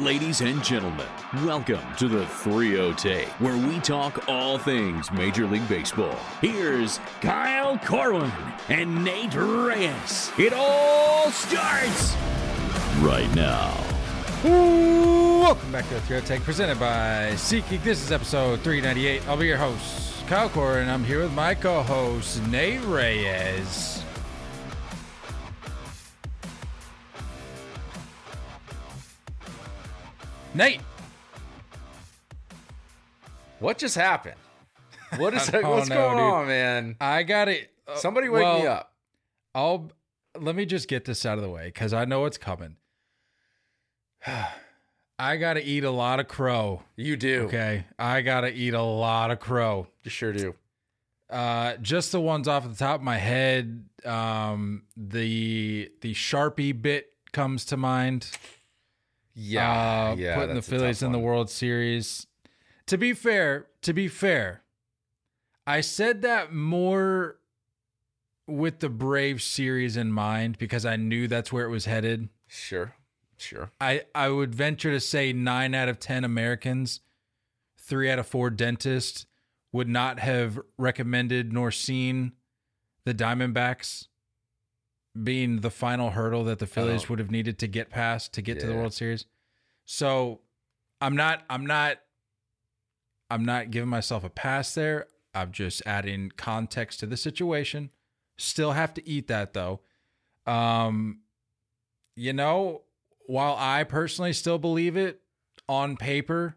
Ladies and gentlemen, welcome to the 3 Take, where we talk all things Major League Baseball. Here's Kyle Corwin and Nate Reyes. It all starts right now. Welcome back to the 3 Take, presented by SeatGeek. This is episode 398. I'll be your host, Kyle Corwin, I'm here with my co-host, Nate Reyes. Nate, What just happened? What is don't what's know, going dude. on, man? I got it. uh, Somebody wake me up. I'll let me just get this out of the way because I know it's coming. I gotta eat a lot of crow. You do. Okay, I gotta eat a lot of crow. You sure do. Uh, just the ones off the top of my head. Um, the the sharpie bit comes to mind. Yeah. uh, yeah. putting the that's a tough Phillies in the. World Series. To be fair, to be fair, I said that more with the Brave series in mind because I knew that's where it was headed. Sure. Sure. I, I would venture to say nine out of 10 Americans, three out of four dentists would not have recommended nor seen the Diamondbacks being the final hurdle that the Phillies Oh. would have needed to get past to get to the World Series. So I'm not, I'm not, I'm not giving myself a pass there. I'm just adding context to the situation. Still have to eat that though. Um, you know, while I personally still believe it on paper,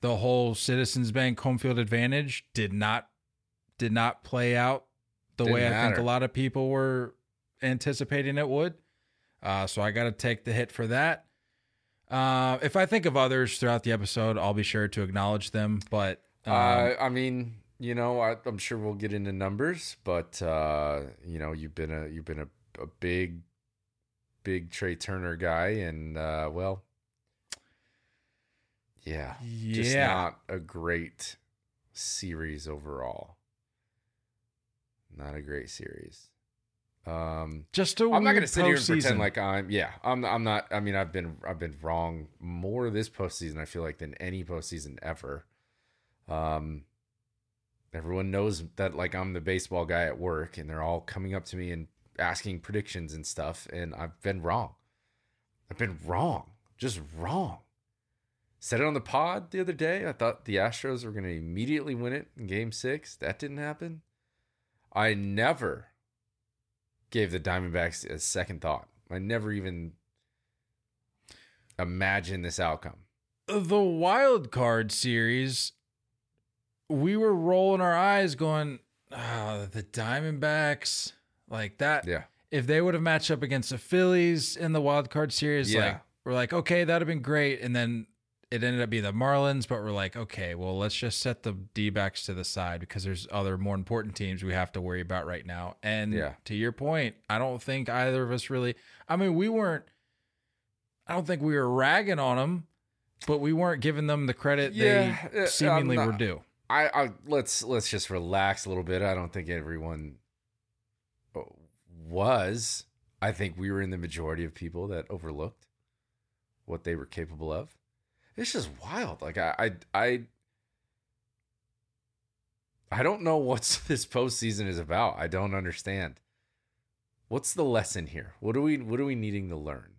the whole Citizens Bank home field advantage did not did not play out the Didn't way I think a lot of people were anticipating it would. Uh, so I got to take the hit for that. Uh, if I think of others throughout the episode, I'll be sure to acknowledge them. But um, uh, I mean, you know, I, I'm sure we'll get into numbers, but uh, you know, you've been a you've been a, a big, big Trey Turner guy, and uh, well, yeah, just yeah, not a great series overall. Not a great series. Um, just a I'm not gonna sit here and pretend like I'm. Yeah, I'm. I'm not. I mean, I've been. I've been wrong more this postseason. I feel like than any postseason ever. Um, everyone knows that like I'm the baseball guy at work, and they're all coming up to me and asking predictions and stuff, and I've been wrong. I've been wrong. Just wrong. Said it on the pod the other day. I thought the Astros were going to immediately win it in Game Six. That didn't happen. I never gave the Diamondbacks a second thought. I never even imagined this outcome. the wild card series, we were rolling our eyes, going, "Ah, the Diamondbacks, like that." Yeah. If they would have matched up against the Phillies in the wild card series, Yeah. like we're like, okay, that'd have been great. And then it ended up being the Marlins, but we're like, okay, well, let's just set the D backs to the side because there's other more important teams we have to worry about right now. And Yeah. to your point, I don't think either of us really. I mean, we weren't. I don't think we were ragging on them, but we weren't giving them the credit Yeah, uh, they I'm seemingly not- were due. I, I let's let's just relax a little bit. I don't think everyone uh, was. I think we were in the majority of people that overlooked what they were capable of. It's just wild. Like I I I, I don't know what this postseason is about. I don't understand. What's the lesson here? What are we what are we needing to learn?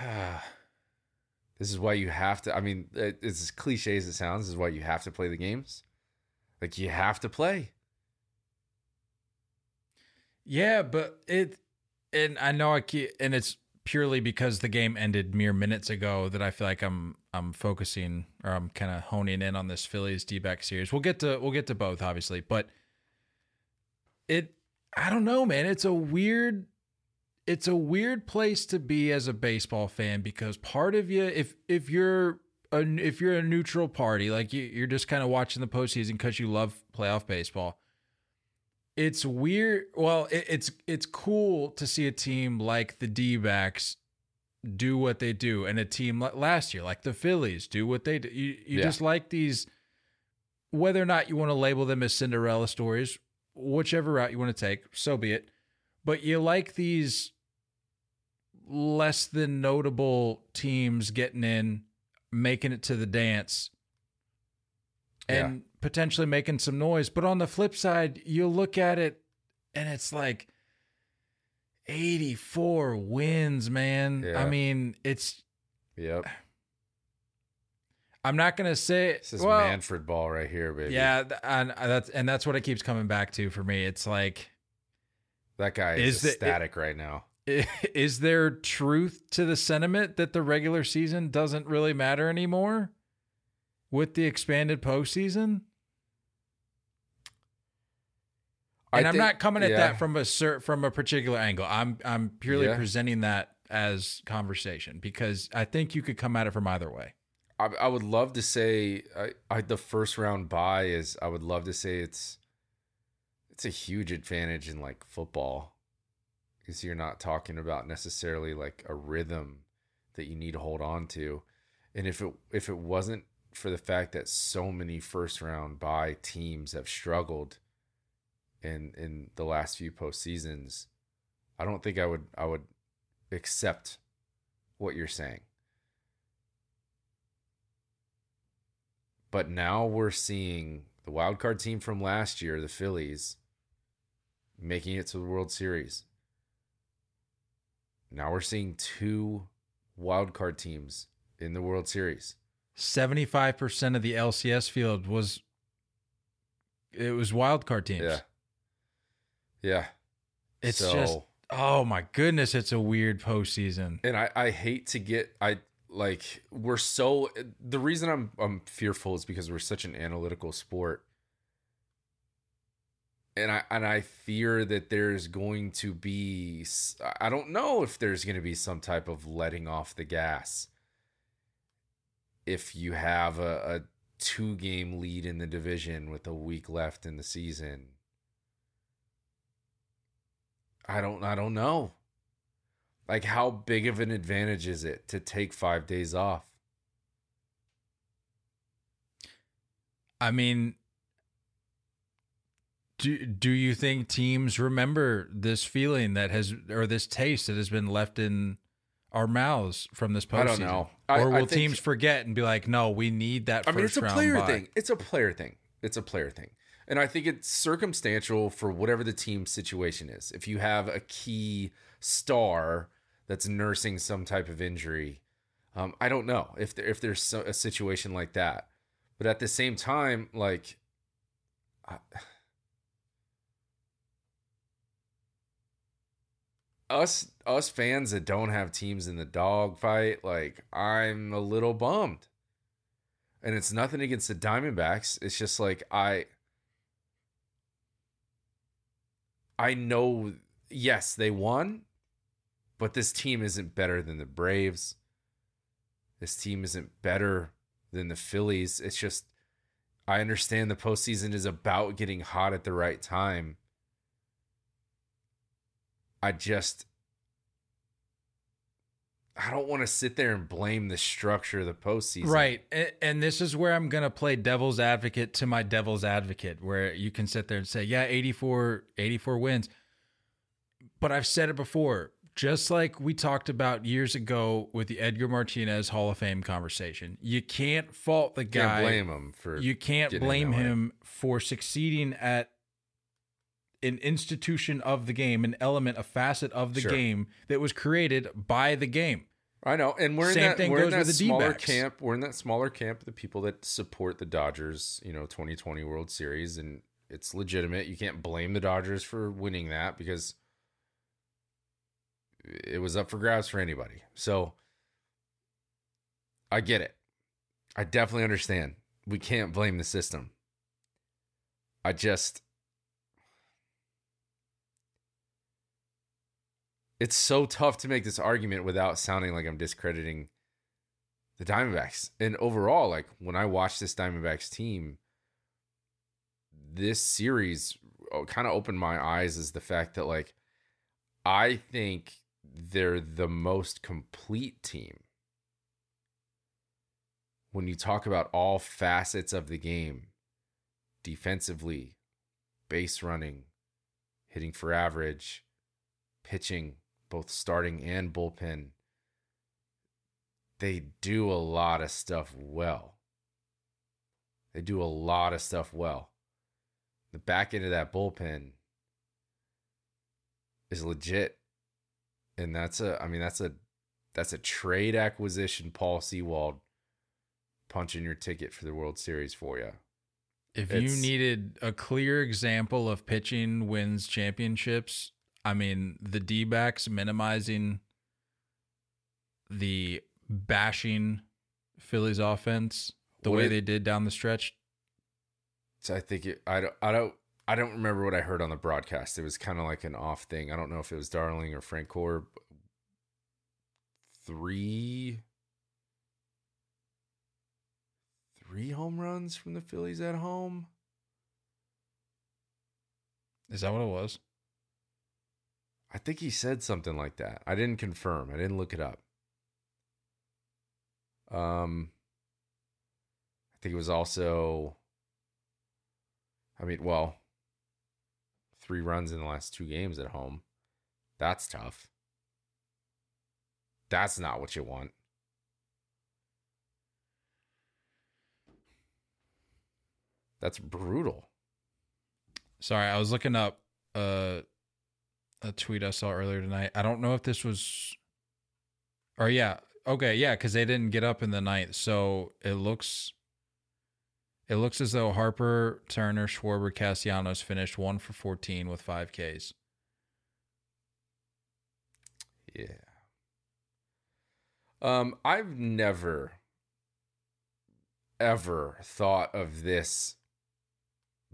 Ah, this is why you have to. I mean, it's as cliche as it sounds. This is why you have to play the games. Like you have to play. Yeah, but it, and I know I keep, and it's purely because the game ended mere minutes ago that I feel like I'm I'm focusing or I'm kind of honing in on this Phillies D back series. We'll get to we'll get to both obviously, but it I don't know, man. It's a weird it's a weird place to be as a baseball fan because part of you if if you're a, if you're a neutral party, like you, you're just kind of watching the postseason because you love playoff baseball. It's weird. Well, it, it's it's cool to see a team like the D-backs do what they do, and a team like last year, like the Phillies, do what they do. You, you Yeah. just like these, whether or not you want to label them as Cinderella stories, whichever route you want to take, so be it. But you like these less than notable teams getting in, making it to the dance, and potentially making some noise. But on the flip side, you look at it and it's like 84 wins, man. Yeah. I mean, it's, Yep. I'm not going to say, This is well, Manfred ball right here, baby. yeah, and uh, that's, and that's what it keeps coming back to for me. It's like, That guy Is is, ecstatic right now. is there truth to the sentiment that the regular season doesn't really matter anymore with the expanded postseason? I And I'm not coming at yeah. that from a cer- from a particular angle. I'm I'm purely Yeah. presenting that as conversation because I think you could come at it from either way. I, I would love to say I, I the first round bye is I would love to say it's it's a huge advantage in like football because you're not talking about necessarily like a rhythm that you need to hold on to and if it if it wasn't for the fact that so many first round bye teams have struggled in in the last few postseasons I don't think I would I would accept what you're saying But now we're seeing the wild card team from last year, the Phillies, making it to the World Series. Now we're seeing two wild card teams in the World Series. Seventy five percent of the LCS field was it was wild card teams. Yeah. Yeah. It's So- just oh my goodness, it's a weird postseason. and I, I hate to get I like we're so the reason I'm I'm fearful is because we're such an analytical sport. And I and I fear that there's going to be I don't know if there's going to be some type of letting off the gas if you have a, a two game lead in the division with a week left in the season. I don't I don't know. Like, how big of an advantage is it to take five days off? I mean, do do you think teams remember this feeling that has or this taste that has been left in our mouths from this postseason? I don't know. I- or will teams forget and be like, "No, we need that." I mean, it's a player bye." thing. It's a player thing. It's a player thing. And I think it's circumstantial for whatever the team situation is. If you have a key star that's nursing some type of injury, um, I don't know if there, if there's a situation like that. But at the same time, like, I, us us fans that don't have teams in the dog fight, like I'm a little bummed. And it's nothing against the Diamondbacks. It's just like I I know yes, they won, but this team isn't better than the Braves. This team isn't better than the Phillies. It's just I understand the postseason is about getting hot at the right time. I just I don't want to sit there and blame the structure of the postseason. Right. And, and this is where I'm going to play devil's advocate to my devil's advocate, where you can sit there and say, yeah, 84, 84 wins. But I've said it before, just like we talked about years ago with the Edgar Martinez Hall of Fame conversation. You can't fault the Can't guy. blame him for you can't blame him for succeeding at an institution of the game, an element, a facet of the Sure. game that was created by the game. I know, and we're Same in that thing we're in that with the smaller D-backs. camp. We're in that smaller camp, the people that support the Dodgers, you know, 2020 World Series, and it's legitimate. You can't blame the Dodgers for winning that because it was up for grabs for anybody. So I get it. I definitely understand. We can't blame the system. I just it's so tough to make this argument without sounding like I'm discrediting the Diamondbacks. And overall, like when I watch this Diamondbacks team, this series uh, kind of opened my eyes is the fact that like I think they're the most complete team. When you talk about all facets of the game, defensively, base running, hitting for average, pitching, both starting and bullpen, they do a lot of stuff well. They do a lot of stuff well. The back end of that bullpen is legit. And that's a I mean that's a that's a trade acquisition Paul Sewald punching your ticket for the World Series for you. If you needed a clear example of pitching wins championships, I mean, the D backs minimizing the bashing Phillies offense the What way it- they did down the stretch. So I think it, I don't I don't I don't remember what I heard on the broadcast. It was kind of like an off thing. I don't know if it was Darling or Francoeur. Three three home runs from the Phillies at home. Is that what it was? I think he said something like that. I didn't confirm. I didn't look it up. Um I think it was also I mean, well, three runs in the last two games at home. That's tough. That's not what you want. That's brutal. Sorry, I was looking up uh, a tweet I saw earlier tonight. I don't know if this was, or yeah, okay, yeah, because they didn't get up in the ninth, so it looks, it looks as though Harper, Turner, Schwarber, Castellanos finished one for fourteen with five Ks. Yeah. Um, I've never ever thought of this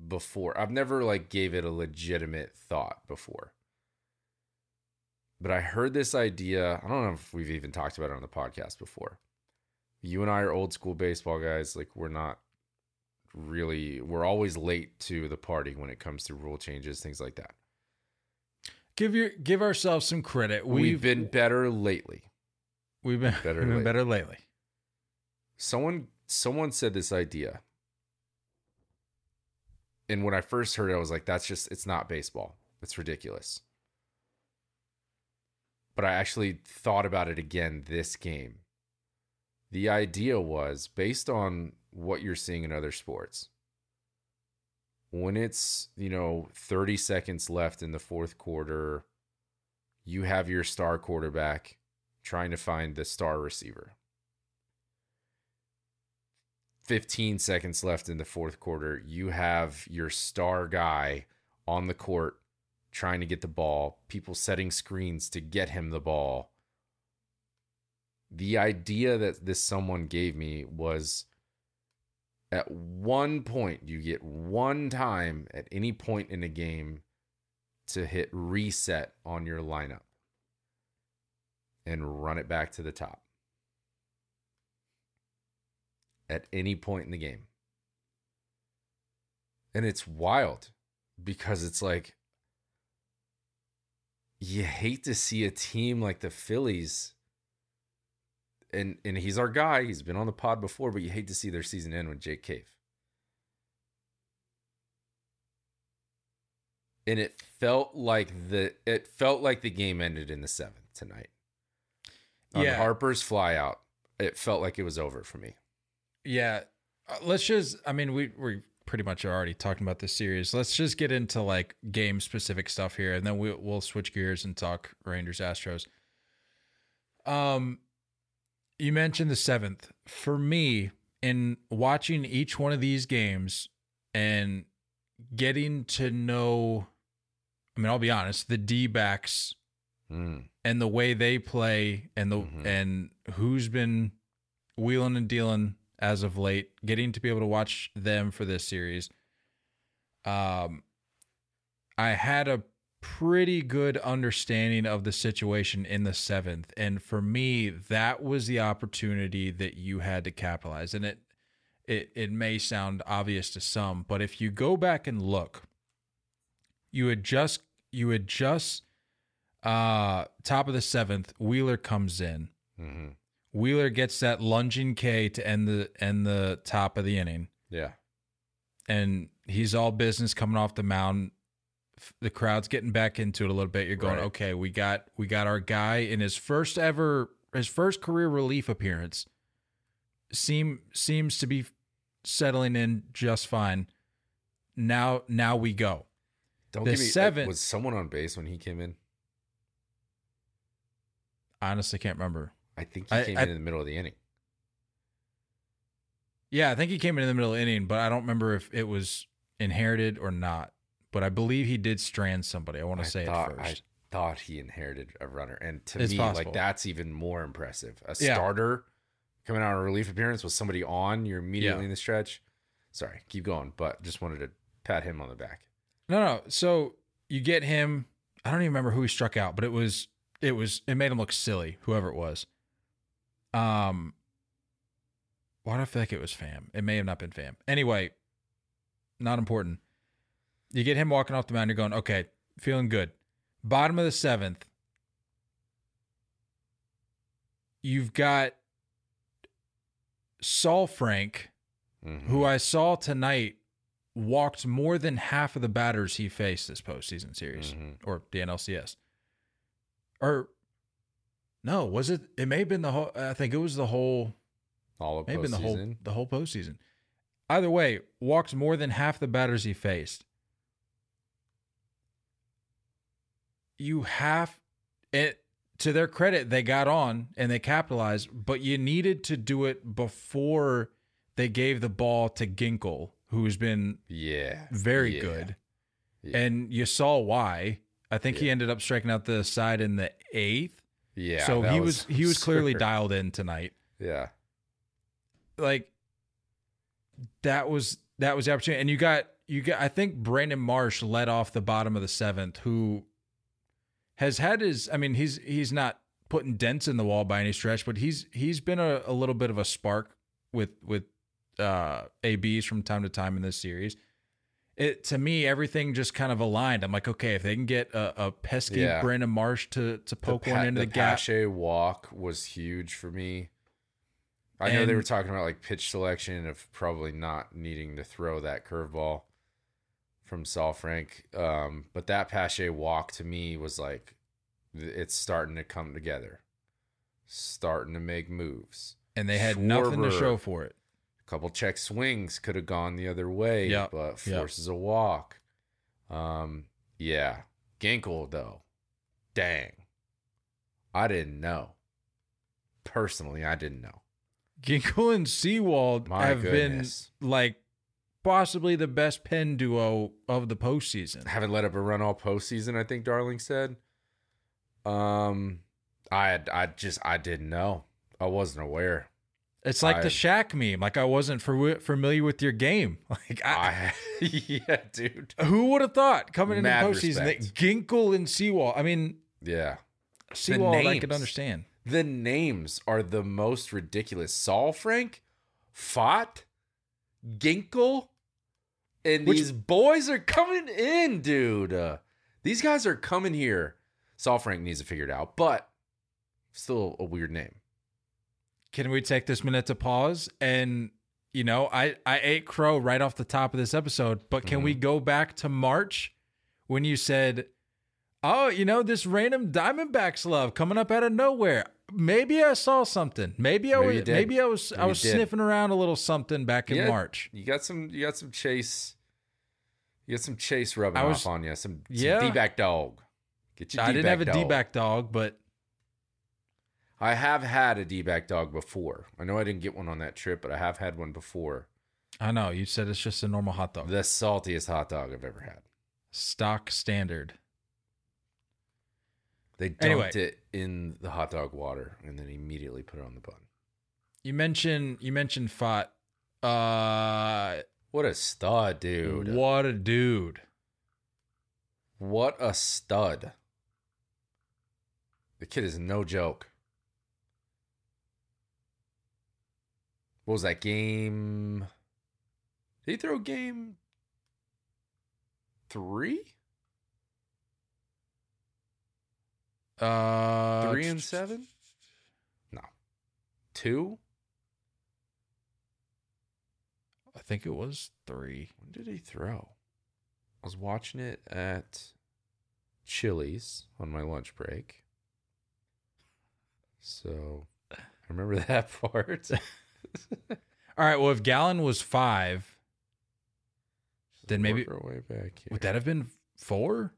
before. I've never like gave it a legitimate thought before. But I heard this idea. I don't know if we've even talked about it on the podcast before. You and I are old school baseball guys. Like we're not really we're always late to the party when it comes to rule changes, things like that. Give your give ourselves some credit. We've, been better lately. we've been better we've been lately. better lately. someone someone said this idea and when i first heard it i was like that's just it's not baseball it's ridiculous but i actually thought about it again this game. The idea was based on what you're seeing in other sports when it's you know 30 seconds left in the fourth quarter you have your star quarterback trying to find the star receiver. 15 seconds left in the fourth quarter, you have your star guy on the court trying to get the ball, people setting screens to get him the ball. The idea that this someone gave me was at one point, you get one time at any point in a game to hit reset on your lineup and run it back to the top at any point in the game. And it's wild because it's like you hate to see a team like the Phillies and and he's our guy, he's been on the pod before, but you hate to see their season end with Jake Cave. And it felt like the it felt like the game ended in the 7th tonight. On Yeah. Harper's fly out, it felt like it was over for me. Yeah. Uh, let's just I mean we we pretty much are already talking about this series. Let's just get into like game specific stuff here and then we we'll switch gears and talk Rangers Astros. Um you mentioned the 7th. For me in watching each one of these games and getting to know I mean I'll be honest, the D-backs Mm. and the way they play and the Mhm. and who's been wheeling and dealing as of late, getting to be able to watch them for this series. Um, I had a pretty good understanding of the situation in the seventh. And for me, that was the opportunity that you had to capitalize. And it it it may sound obvious to some, but if you go back and look, you had just you had just uh top of the seventh, Wheeler comes in. hmm Wheeler gets that lunging K to end the end the top of the inning. Yeah. and he's all business coming off the mound. The crowd's getting back into it a little bit. You're going, Right. okay, we got we got our guy in his first ever his first career relief appearance. Seem seems to be settling in just fine. Now now we go. Don't The give me. seventh- Was someone on base when he came in? I honestly can't remember. I think he I- came I- in in the middle of the inning. Yeah, I think he came in in the middle of the inning, but I don't remember if it was inherited or not. But I believe he did strand somebody. I want I to say thought, it I first. thought he inherited a runner, and to It's me, possible. like that's even more impressive. A Yeah. starter coming out on a relief appearance with somebody on, you're immediately Yeah. in the stretch. Sorry, keep going, but just wanted to pat him on the back. No, no. So you get him. I don't even remember who he struck out, but it was it was it made him look silly, whoever it was. Um why do I feel like it was Pham? It may have not been Pham. Anyway, not important. You get him walking off the mound, you're going, okay, feeling good. Bottom of the seventh. You've got Saalfrank, Mhm. who I saw tonight walked more than half of the batters he faced this postseason series Mhm. or the NLCS. Or no, was it? It may have been the whole. I think it was the whole. all of May have been the whole the whole postseason. Either way, walked more than half the batters he faced. You have it to their credit, they got on and they capitalized, but you needed to do it before they gave the ball to Ginkel, who's been Yeah, very yeah, good. yeah. And you saw why. I think he ended up striking out the side in the eighth. Yeah, so he was, he was clearly dialed in tonight. Yeah, Like that was that was the opportunity. And you got you got I think Brandon Marsh led off the bottom of the seventh, who has had his I mean, he's he's not putting dents in the wall by any stretch, but he's he's been a, a little bit of a spark with with uh ABs from time to time in this series. It to me, everything just kind of aligned. I'm like, okay, if they can get a, a pesky Yeah. Brandon Marsh to to poke the one into the, the gap. Pache walk was huge for me. I know they were talking about like pitch selection of probably not needing to throw that curveball from Saalfrank, um, but that Pache walk to me was like it's starting to come together, starting to make moves. and they had nothing to show for it. Couple check swings could have gone the other way, Yep, but yep. forces a walk. Um, yeah, Ginkel though, dang, I didn't know. Personally, I didn't know. Ginkel and Sewald My have goodness. been like possibly the best pen duo of the postseason. Haven't let up a run all postseason. I think Darling said. Um, I I just I didn't know. I wasn't aware. It's like the I- Shaq meme. Like I wasn't for, familiar with your game. Like I, I yeah, dude. who would have thought coming into the postseason that. Ginkel and Sewald? I mean, Yeah. Sewald I could understand. The names are the most ridiculous. Saul Frank, Pfaadt, Ginkel, and Which- these boys are coming in, dude. Uh, these guys are coming here. Saalfrank needs to figure it out, but still a weird name. Can we take this minute to pause and you know, I I ate crow right off the top of this episode, but can we Mm-hmm. go back to March when you said, "Oh, you know, this random Diamondbacks love coming up out of nowhere." Maybe I saw something. Maybe I Maybe was maybe I was I Maybe you was sniffing around a little something back in Yeah, March. You got some. You got some chase. You got some chase rubbing I was- off on you. Some, some Yeah. D-back dog. Get your I didn't have a dog. D-back dog, but I have had a D-back dog before. I know I didn't get one on that trip, but I have had one before. I know you said it's just a normal hot dog. The saltiest hot dog I've ever had. Stock standard. They dunked Anyway. it in the hot dog water and then immediately put it on the bun. You mentioned you mentioned Pfaadt. Uh What a stud, dude. what a dude. What a stud. The kid is no joke. What was that game? Did he throw game three? Uh, Three and seven? No. Two? I think it was three. When did he throw? I was watching it at Chili's on my lunch break. So I remember that part. All right. Well, if Gallen was five, Then maybe- our way back here. would that have been four?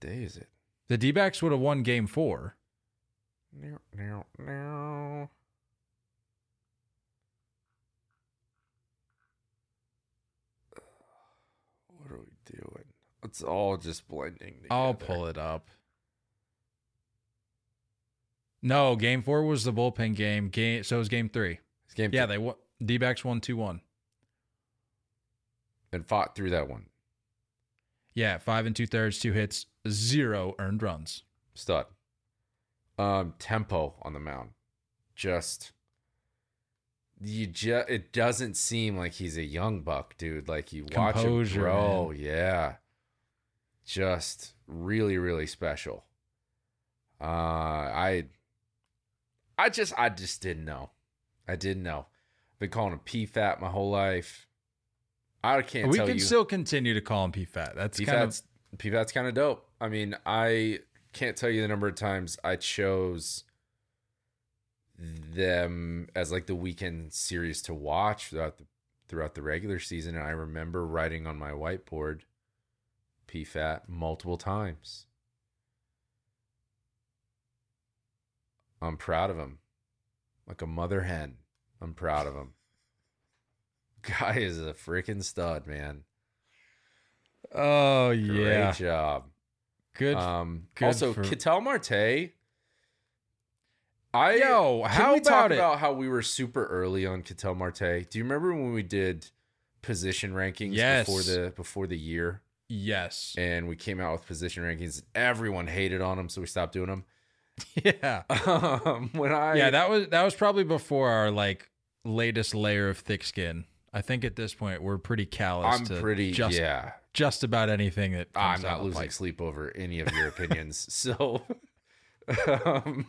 day is it? The D backs would have won game four. Now, now, now. What are we doing? It's all just blending. Together. I'll pull it up. No, game four was the bullpen game. Game so it was game three. It's game Yeah, three. they won. D backs won two one. and fought through that one. Yeah, five and two thirds, two hits, zero earned runs. Stud. Um, tempo on the mound, just you just it doesn't seem like he's a young buck, dude. Like you watch him grow, man. yeah, just really, really special. Uh, I, I just, I just didn't know. I didn't know. I've Been calling him PFAT my whole life. I can't we can you. still continue to call him PFAT. That's kind of PFAT's PFAT's kind of dope. I mean, I can't tell you the number of times I chose them as like the weekend series to watch throughout the throughout the regular season, and I remember writing on my whiteboard PFAT multiple times. I'm proud of him, like a mother hen. I'm proud of him. Guy is a freaking stud, man. Oh yeah. Great job. good. Um, good also, for- Ketel Marte. I Yo, how we talk about it? about how we were super early on Ketel Marte? Do you remember when we did position rankings Yes. before the before the year, yes, and we came out with position rankings? Everyone hated on them, so we stopped doing them. yeah, Um, when I yeah. That was that was probably before our like latest layer of thick skin. I think at this point we're pretty callous. I'm to pretty just yeah. just about anything that I'm not losing pipe. sleep over any of your opinions. so, um,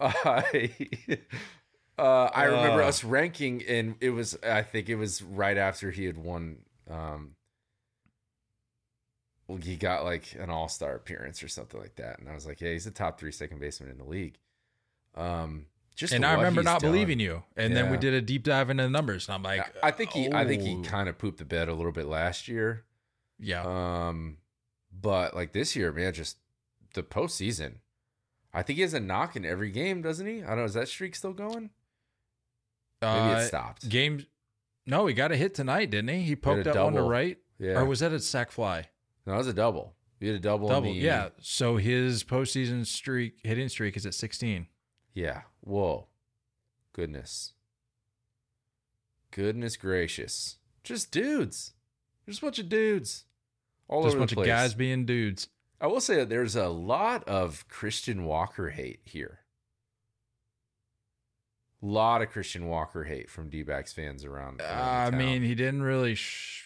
I, uh, I remember Uh. us ranking, and it was, I think it was right after he had won. Um, he got like an all star appearance or something like that, and I was like, yeah, he's a top three second baseman in the league. Um, just and I remember not done. believing you. And then we did a deep dive into the numbers, and I'm like, I think he, I think he oh. kind of pooped the bed a little bit last year. yeah. Um, but like this year, man, just the postseason. I think he has a knock in every game, doesn't he? I don't know. Is that streak still going? Maybe Uh, it stopped. Game. No, he got a hit tonight, didn't he? He poked a that one to right, Yeah. or was that a sack fly? No, it was a double. He had a double. in Double. the- Yeah. So his postseason streak, hitting streak, is at 16. Yeah. Whoa. Goodness. Goodness gracious. Just dudes. Just a bunch of dudes. All Just over a bunch of guys being dudes. I will say that there's a lot of Christian Walker hate here. A lot of Christian Walker hate from D-backs fans around. around I mean, he didn't really, sh-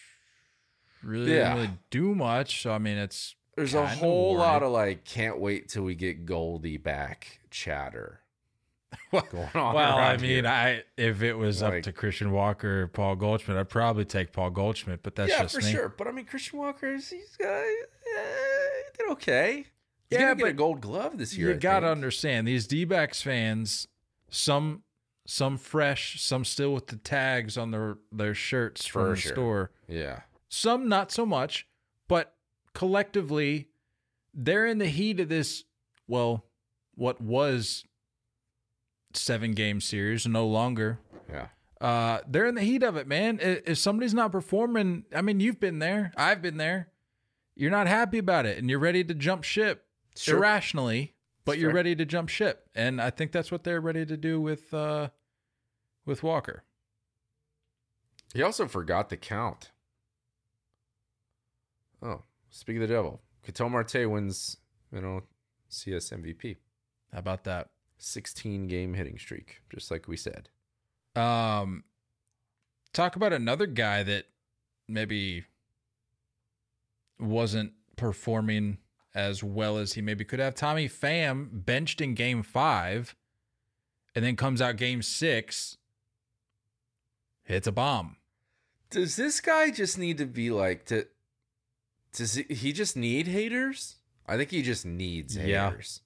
really, Yeah. really do much. So I mean, it's there's a whole lot of like, can't wait till we get Goldie back chatter Well, going on. well, I mean, here. I if it was Like- up to Christian Walker, or Paul Goldschmidt, I'd probably take Paul Goldschmidt. But that's yeah, just for me. sure. But I mean, Christian Walker, he's uh, uh, he did okay. He's Yeah, get a but Gold Glove this year. You gotta understand these D-backs fans. Some, some fresh, some still with the tags on their their shirts from For the sure. store. Yeah, Some not so much, but collectively, they're in the heat of this. Well, what was seven game series, no longer. yeah. Uh, they're in the heat of it, man. If somebody's not performing, I mean, you've been there, I've been there. You're not happy about it, and you're ready to jump ship Sure. irrationally, but It's you're ready to jump ship, and I think that's what they're ready to do with uh, with Walker. He also forgot to count. Oh, speak of the devil. Ketel Marte wins, you know, CS MVP. How about that? 16 game hitting streak, just like we said. Um, talk about another guy that maybe wasn't performing as well as he maybe could have. Tommy Pham benched in game five and then comes out game six, hits a bomb. Does this guy just need to be like to does he, he just need haters? I think he just needs Yeah. haters.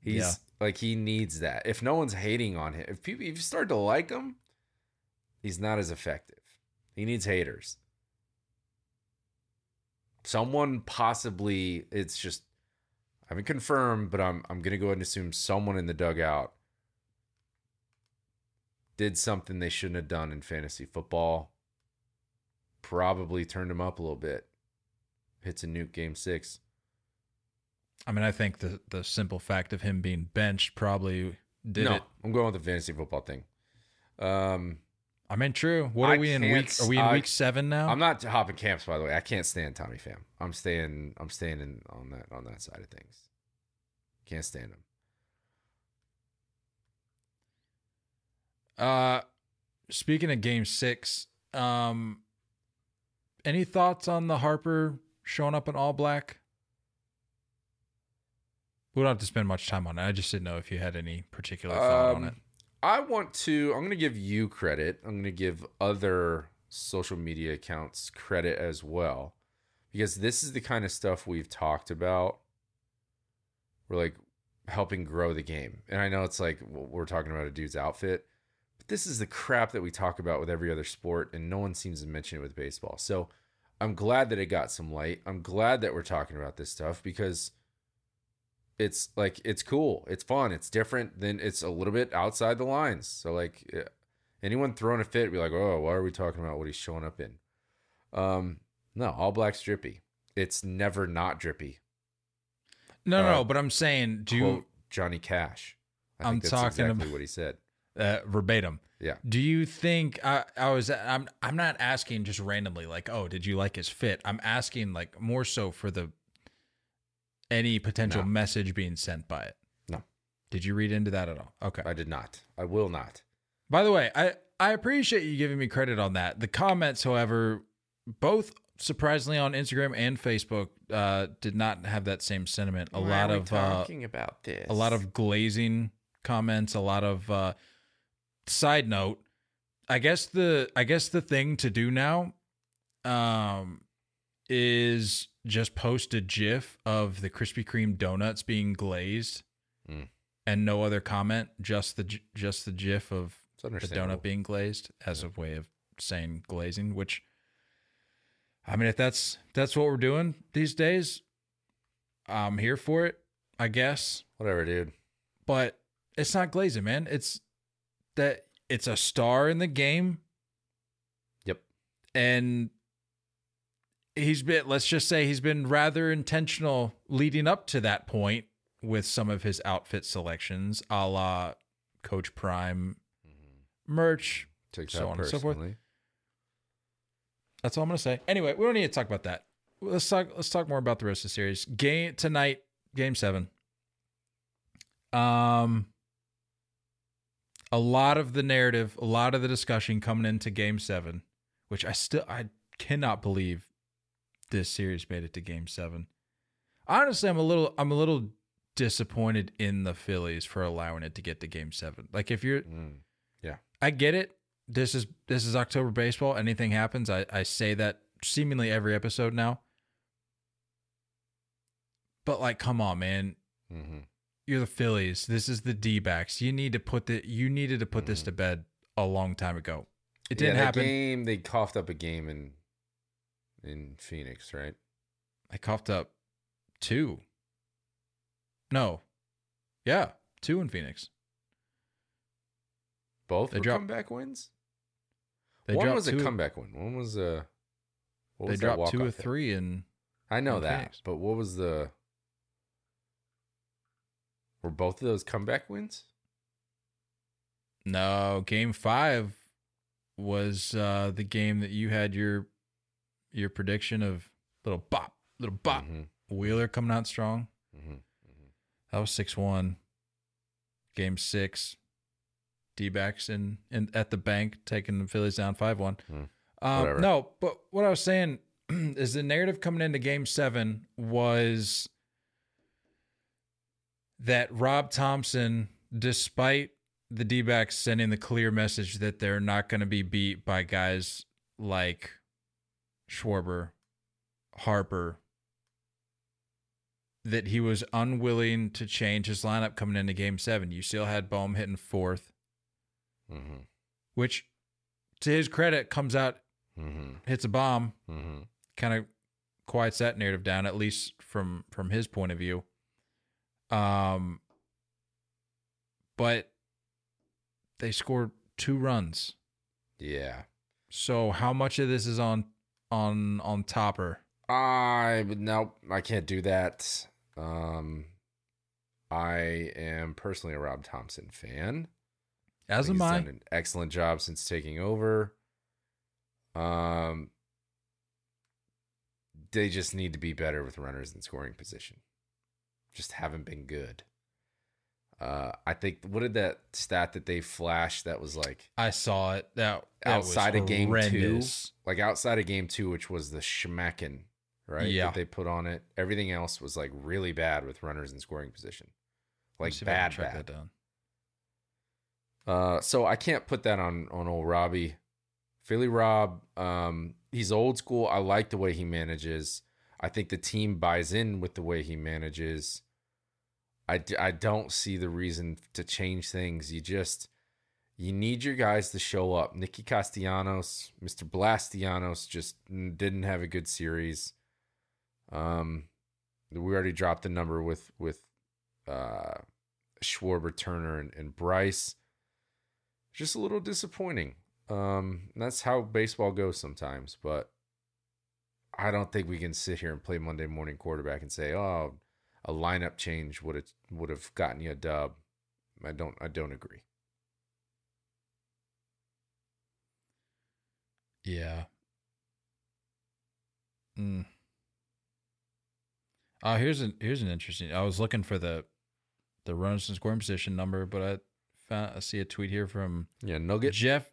He's Yeah. like he needs that. If no one's hating on him, if people if you start to like him, he's not as effective. He needs haters. Someone possibly it's just I haven't confirmed, but I'm I'm gonna go ahead and assume someone in the dugout did something they shouldn't have done in fantasy football. Probably turned him up a little bit. Hits a nuke game six. I mean, I think the the simple fact of him being benched probably did no, it. I'm going with the fantasy football thing. Um, I mean, true. What I are we in week? Are we in I- week seven now? I'm not hopping camps by the way. I can't stand Tommy Pham. I'm staying. I'm staying in on that on that side of things. Can't stand him. Uh, speaking of Game Six, um, any thoughts on the Harper showing up in all black? We don't have to spend much time on it. I just didn't know if you had any particular thought on Um, it. I want to. I'm going to give you credit. I'm going to give other social media accounts credit as well, because this is the kind of stuff we've talked about. We're like helping grow the game, and I know it's like we're talking about a dude's outfit, but this is the crap that we talk about with every other sport, and no one seems to mention it with baseball. So I'm glad that it got some light. I'm glad that we're talking about this stuff because it's like it's cool. It's fun. It's different then it's a little bit outside the lines. So like eh, anyone throwing a fit be like oh why are we talking about what he's showing up in? Um no all black's drippy. It's never not drippy. No, no, uh, no. But I'm saying, do you johnny cash. I that's talking exactly about- what he said. uh, verbatim? Yeah Do you think I, I was? I'm. I'm not asking just randomly. Like, oh, did you like his fit? I'm asking like more so for the any potential No. message being sent by it. No. Did you read into that at all? Okay. i did not i will not By the way, I I appreciate you giving me credit on that. The comments, however, both surprisingly on Instagram and Facebook, uh, did not have that same sentiment. A lot of uh, about this a lot of glazing comments, a lot of uh side note. I guess the I guess the thing to do now um is just post a gif of the Krispy Kreme donuts being glazed Mm. and no other comment, just the just the gif of the donut being glazed as a way of saying glazing, which I mean if that's that's what we're doing these days, I'm here for it, I guess whatever dude but it's not glazing, man. It's that it's a star in the game, yep and he's been. Let's just say he's been rather intentional leading up to that point with some of his outfit selections, a la Coach Prime merch. take So on and so forth. That's all I'm gonna say. Anyway, we don't need to talk about that. Let's talk. Let's talk more about the rest of the series. Game tonight, game seven. Um, a lot of the narrative, a lot of the discussion coming into game seven, which I still I cannot believe this series made it to game seven. Honestly, I'm a little I'm a little disappointed in the Phillies for allowing it to get to game seven. Like if you're Mm. I get it. This is this is October baseball. Anything happens. I, I say that seemingly every episode now. But like, come on, man. Mhm. You're the Phillies. This is the D backs. You need to put the you needed to put this mm. to bed a long time ago. It didn't yeah, happen. game they coughed up a game in in phoenix right I coughed up two. No. Yeah, two in Phoenix. Both They were dropped- comeback wins. They One was a comeback win. One was a. They was dropped two or three in I know in that, Phoenix. but what was the? Were both of those comeback wins? No, game five was uh the game that you had your your prediction of little bop little bop. Mhm. Wheeler coming out strong. Mhm. That was six one. Game six. D backs in, in at the bank taking the Phillies down five one. Hmm. Um, no, but what I was saying is the narrative coming into Game seven was that Rob Thomson, despite the D backs sending the clear message that they're not going to be beat by guys like Schwarber, Harper, that he was unwilling to change his lineup coming into game seven. You still had Bohm hitting fourth, Mhm. which to his credit comes out, Mhm. hits a bomb, Mhm. kind of quiets that narrative down, at least from from his point of view. Um but they scored two runs. Yeah. So how much of this is on on on Topper? I but no, I can't do that. Um, I am personally a Rob Thomson fan. As am I. done an excellent job since taking over. Um, they just need to be better with runners in scoring position. Just haven't been good. Uh, I think what did that stat that they flashed that was like I saw it. That, that outside of game two, like outside of game two, which was the schmecken, right? Yeah. That they put on it. Everything else was like really bad with runners in scoring position, like see if I can bad, track bad. that down. Uh, so I can't put that on on old Robbie, Philly Rob. Um, he's old school. I like the way he manages. I think the team buys in with the way he manages. I, I don't see the reason to change things. You just you need your guys to show up. Nicky Castellanos, Mr. Blastianos just didn't have a good series. Um, we already dropped the number with with uh Schwarber, Turner, and, and Bryce. Just a little disappointing. Um, that's how baseball goes sometimes. But I don't think we can sit here and play Monday morning quarterback and say, "Oh, a lineup change would have would have gotten you a dub." I don't. I don't agree. Yeah. Mm. Uh here's an here's an interesting. I was looking for the the runners and scoring position number, but I found I see a tweet here from Yeah, Nugget. Jeff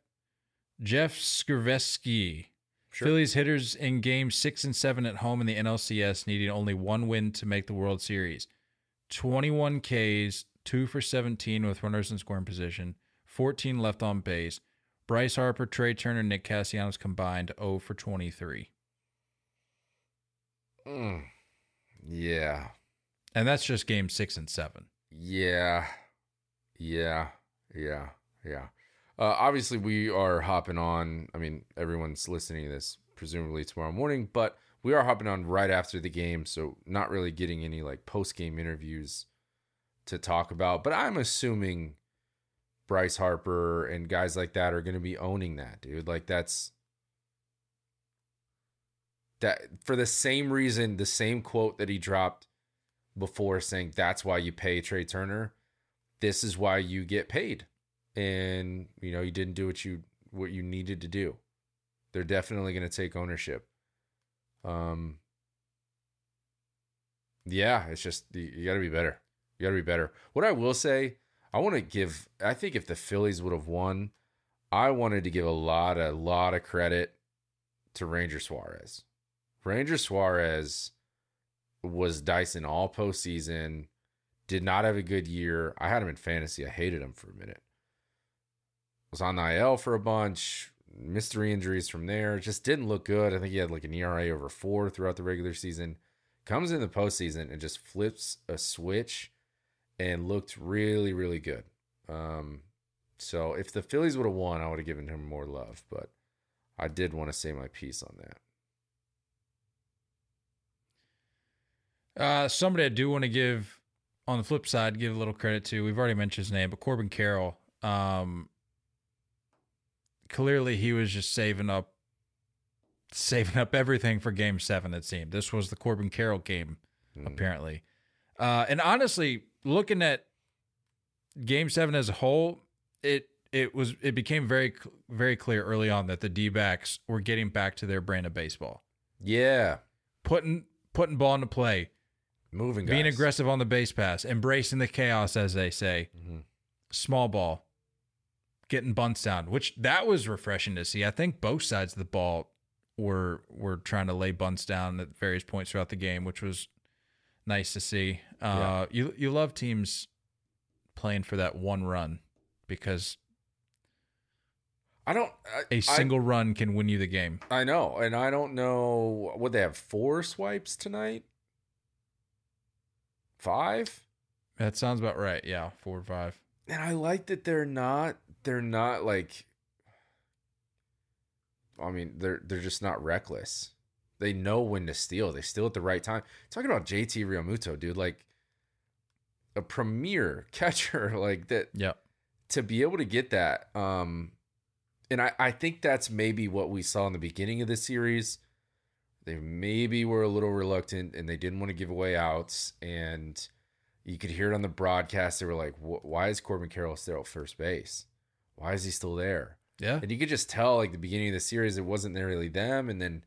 Jeff Skversky. Sure. Phillies hitters in games six and seven at home in the NLCS, needing only one win to make the World Series. 21 Ks, two for 17 with runners in scoring position, 14 left on base. Bryce Harper, Trea Turner, Nick Castellanos combined 0 for 23. Mm. Yeah. And that's just game six and seven. Yeah. Yeah. Yeah. Yeah. Uh, obviously, we are hopping on. I mean, everyone's listening to this presumably tomorrow morning, but we are hopping on right after the game. So, not really getting any like post game interviews to talk about. But I'm assuming Bryce Harper and guys like that are going to be owning that, dude. Like, that's that for the same reason, the same quote that he dropped before saying that's why you pay Trea Turner. This is why you get paid. And you know, you didn't do what you what you needed to do. They're definitely going to take ownership. Um Yeah, it's just you, got to be better. You got to be better. What I will say, I want to give I think if the Phillies would have won, I wanted to give a lot a lot of credit to Ranger Suarez. Ranger Suarez was Dyson all postseason. Did not have a good year. I had him in fantasy. I hated him for a minute. Was on the IL for a bunch. Mystery injuries from there. Just didn't look good. I think he had like an ERA over four throughout the regular season. Comes in the postseason and just flips a switch and looked really, really good. Um, so if the Phillies would have won, I would have given him more love. But I did want to say my piece on that. Uh, somebody I do want to give, on the flip side, give a little credit to. We've already mentioned his name, but Corbin Carroll. Um, clearly, he was just saving up, saving up everything for Game Seven. It seemed this was the Corbin Carroll game, Mm. apparently. Uh, and honestly, looking at Game Seven as a whole, it it was it became very very clear early on that the D backs were getting back to their brand of baseball Yeah. putting putting ball into play, moving, being aggressive on the base pass, embracing the chaos, as they say. Mhm. Small ball, getting bunts down, which that was refreshing to see. I think both sides of the ball were were trying to lay bunts down at various points throughout the game, which was nice to see. Uh, You you love teams playing for that one run because I don't. I, a single run can win you the game. I, I know, and I don't know. Would they have four swipes tonight? Five. That sounds about right. Yeah, four or five. and I like that they're not they're not like I mean, they're they're just not reckless. They know when to steal. They steal at the right time. Talking about JT Realmuto, dude, like a premier catcher like that Yeah. to be able to get that um and I, I think that's maybe what we saw in the beginning of the series they maybe were a little reluctant and they didn't want to give away outs and you could hear it on the broadcast they were like why is corbin carroll still at first base why is he still there Yeah. and you could just tell like the beginning of the series it wasn't really them and then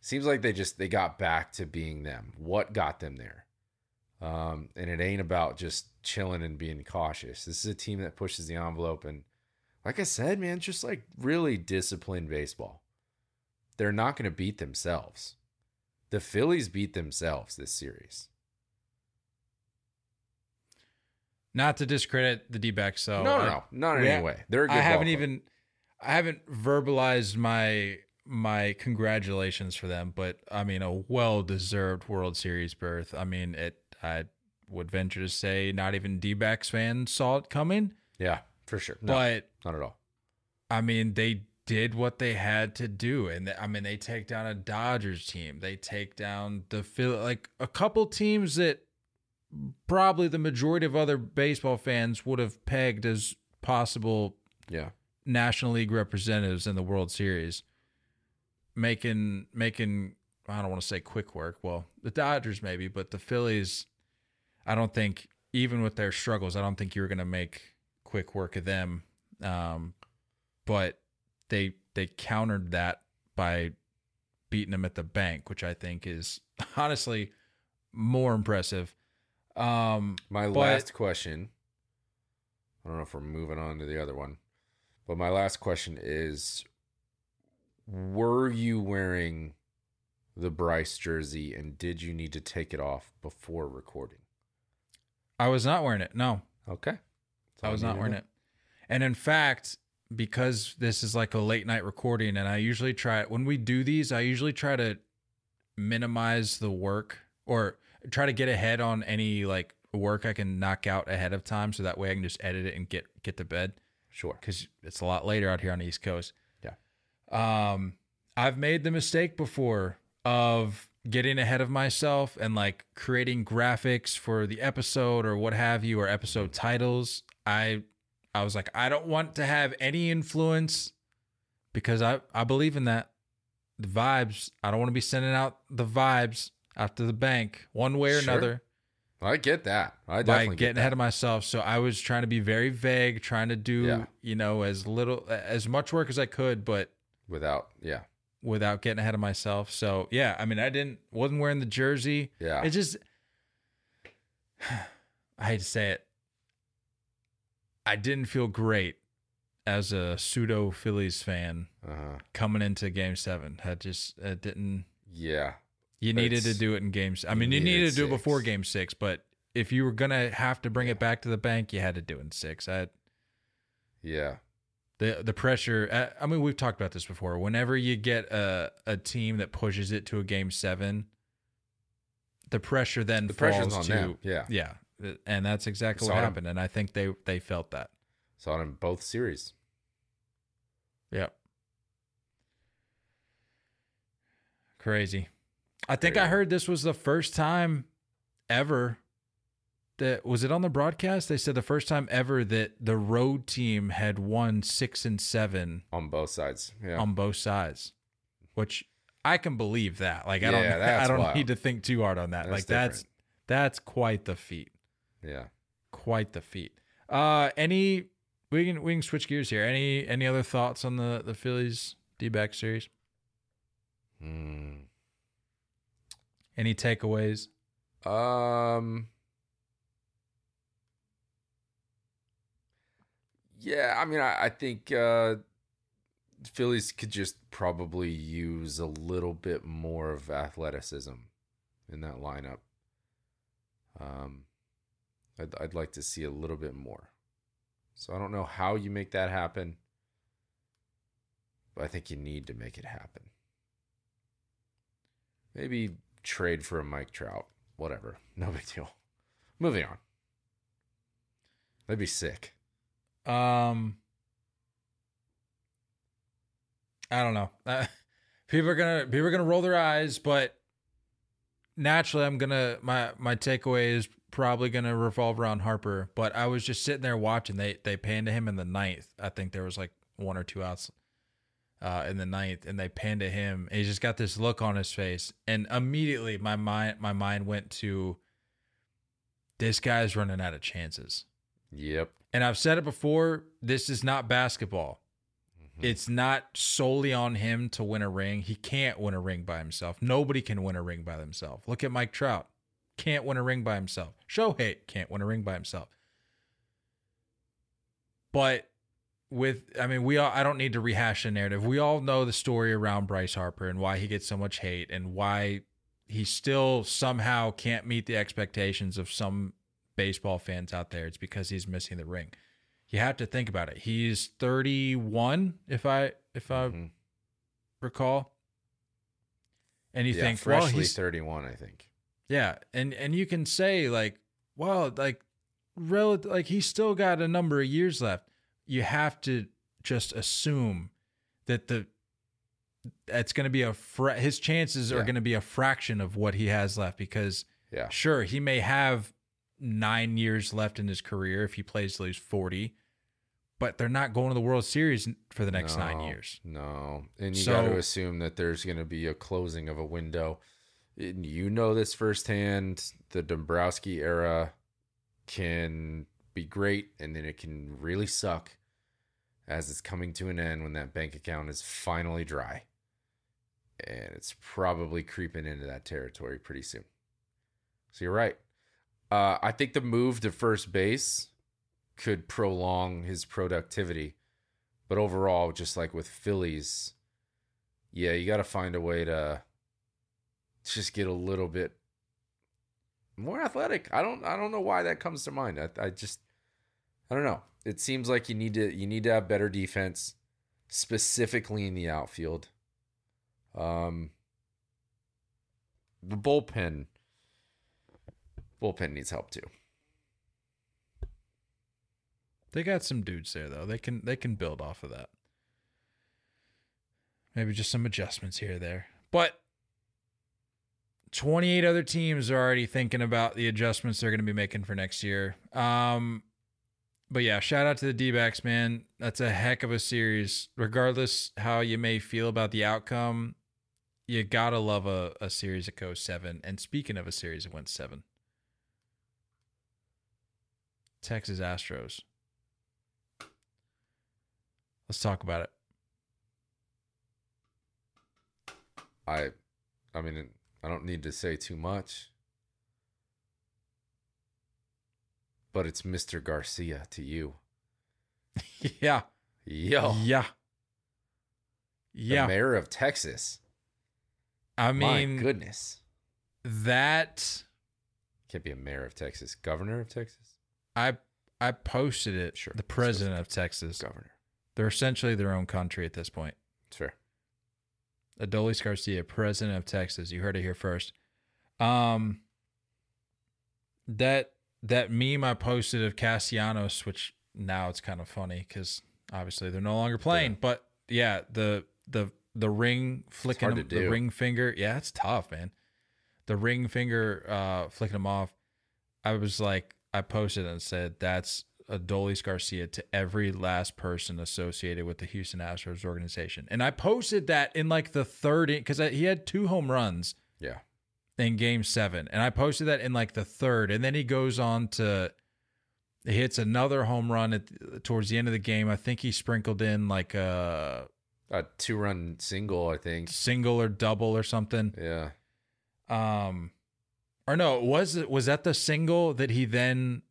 seems like they just they got back to being them what got them there um, and it ain't about just chilling and being cautious. This is a team that pushes the envelope and like I said, man, just like really disciplined baseball. They're not going to beat themselves. The Phillies beat themselves this series. Not to discredit the D backs, so no, no, no, not in any way. They're a good I haven't even I haven't verbalized my my congratulations for them, but I mean a well deserved World Series berth. I mean it I would venture to say not even D backs fans saw it coming. Yeah, for sure. No, But not at all. I mean, they did what they had to do, and I mean, they take down a Dodgers team. They take down the Phil, like a couple teams that probably the majority of other baseball fans would have pegged as possible Yeah. National League representatives in the World Series. Making making I don't want to say quick work. Well, the Dodgers maybe, but the Phillies, I don't think even with their struggles, I don't think you're going to make quick work of them. Um, but they they countered that by beating them at the bank, which I think is honestly more impressive. Um, My But- last question. I don't know if we're moving on to the other one, but my last question is: Were you wearing the Bryce jersey, and did you need to take it off before recording? I was not wearing it. No, Okay, I was not wearing it. And in fact, because this is like a late night recording, and I usually try when we do these, I usually try to minimize the work or try to get ahead on any like work I can knock out ahead of time, so that way I can just edit it and get get to bed Sure. because it's a lot later out here on the East Coast. Yeah. Um, I've made the mistake before of getting ahead of myself and like creating graphics for the episode or what have you or episode titles. I I was like, I don't want to have any influence because I I believe in that the vibes. I don't want to be sending out the vibes after the bank one way or Sure. another I get that. I by definitely getting get ahead of myself. So I was trying to be very vague, trying to do, Yeah. you know, as little, as much work as I could, but without. Yeah, without getting ahead of myself. So yeah, I mean, I didn't, wasn't wearing the jersey. yeah. It just, I hate to say it, I didn't feel great as a pseudo Phillies fan uh-huh. coming into Game Seven. I just, it didn't. Yeah. You needed to do it in games. I mean, you needed needed to do it before game six, but if you were gonna have to bring it back to the bank, you had to do it in six. I Yeah. the the pressure. I, I mean, we've talked about this before. Whenever you get a a team that pushes it to a game seven, the pressure then The falls pressure's on to them. Yeah. yeah, uh, and that's exactly Saw what happened. And I think they they felt that. Saw it in both series. Yep. Crazy. I think I heard this was the first time ever that was it on the broadcast? They said the first time ever that the road team had won six and seven on both sides. Yeah. on both sides, which I can believe that. Like I Yeah, don't, I don't wild. need to think too hard on that. That's like that's that's quite the feat. yeah. Quite the feat. Uh, any we can we can switch gears here. Any any other thoughts on the the Phillies D back series? Hmm. Any takeaways? Um. Yeah, I mean, I, I think uh, Phillies could just probably use a little bit more of athleticism in that lineup. Um, I'd I'd like to see a little bit more. So I don't know how you make that happen, but I think you need to make it happen. Maybe trade for a Mike Trout. Whatever. No big deal. Moving on. That'd be sick. Um, I don't know. Uh, people are gonna people are gonna roll their eyes, but naturally, I'm gonna my my takeaway is probably gonna revolve around Harper. But I was just sitting there watching. They they panned to him in the ninth. I think there was like one or two outs uh, in the ninth, and they panned to him. And he just got this look on his face, and immediately my mind my mind went to this guy's running out of chances. Yep. And I've said it before, this is not basketball. It's not solely on him to win a ring. He can't win a ring by himself. Nobody can win a ring by themselves. Look at Mike Trout. Can't win a ring by himself. Shohei can't win a ring by himself. But with I mean, we all I don't need to rehash the narrative. We all know the story around Bryce Harper and why he gets so much hate and why he still somehow can't meet the expectations of some baseball fans out there. It's because he's missing the ring. You have to think about it. He's 31 if I if I Mhm. recall. And you yeah, think, freshly well, he's 31, I think. yeah, and and you can say like, well, like, rel- like he's still got a number of years left. You have to just assume that the it's going to be a fra- his chances are going to be a fraction of what he has left because Yeah. sure he may have nine years left in his career if he plays till he's forty, but they're not going to the World Series for the next nine years. No. And you So- got to assume that there's going to be a closing of a window. And you know this firsthand. The Dombrowski era can be great and then it can really suck as it's coming to an end when that bank account is finally dry. And it's probably creeping into that territory pretty soon. So you're right. Uh, I think the move to first base could prolong his productivity. But overall, just like with Phillies, yeah, you got to find a way to just get a little bit more athletic. I don't I don't know why that comes to mind. I, I just I don't know. It seems like you need to you need to have better defense, specifically in the outfield. Um, the bullpen bullpen needs help too. They got some dudes there though. They can they can build off of that. Maybe just some adjustments here there. But 28 other teams are already thinking about the adjustments they're going to be making for next year. Um but yeah, shout out to the D-backs, man. That's a heck of a series. Regardless how you may feel about the outcome, you gotta love a, a series that goes seven. And speaking of a series that went seven, Texas Astros. Let's talk about it. I I mean I don't need to say too much. But it's Mr. Garcia to you. yeah. Yo. Yeah. The Yeah. mayor of Texas. I My mean, goodness. that Can't be a mayor of Texas. Governor of Texas? I I posted it. Sure. The president of Texas. Governor. They're essentially their own country at this point. Sure. Adolis Garcia, president of Texas. You heard it here first. Um, that that meme I posted of Castellanos, which now it's kind of funny because obviously they're no longer playing. Yeah. But yeah, the the the ring flicking to the ring finger. Yeah, it's tough, man. The ring finger uh flicking him off. I was like, I posted and said that's a Adolis Garcia to every last person associated with the Houston Astros organization. And I posted that in like the third because he had two home runs Yeah. In game seven. And I posted that in like the third. And then he goes on to hits another home run at towards the end of the game. I think he sprinkled in like a A two run single, I think. single or double or something. Yeah. Um, or no, was it was that the single that he then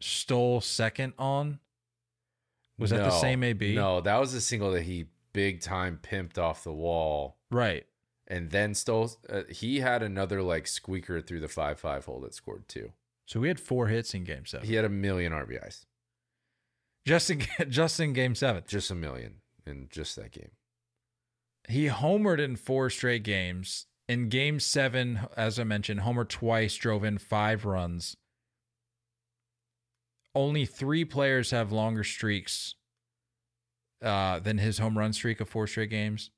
stole second on? Was that the same AB? No, that was a single that he big time pimped off the wall Right. And then stole. Uh, he had another like squeaker through the five five hole that scored two. So we had four hits in game seven. He had a million RBIs, Just in just in game seven. just a million in just that game. He homered in four straight games. In game seven, as I mentioned, Homer twice drove in five runs. Only three players have longer streaks uh, than his home run streak of four straight games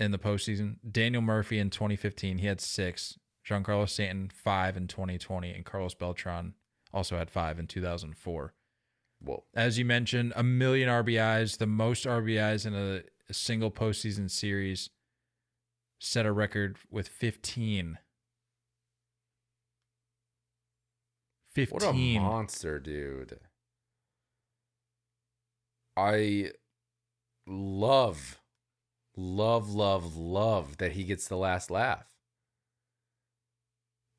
in the postseason. Daniel Murphy in 2015, he had six. Giancarlo Stanton, five in 2020. And Carlos Beltran also had five in 2004 Whoa, as you mentioned, a million RBIs, the most RBIs in a, a single postseason series, set a record with 15. 15. what a monster, dude! I love, love, love, love that he gets the last laugh.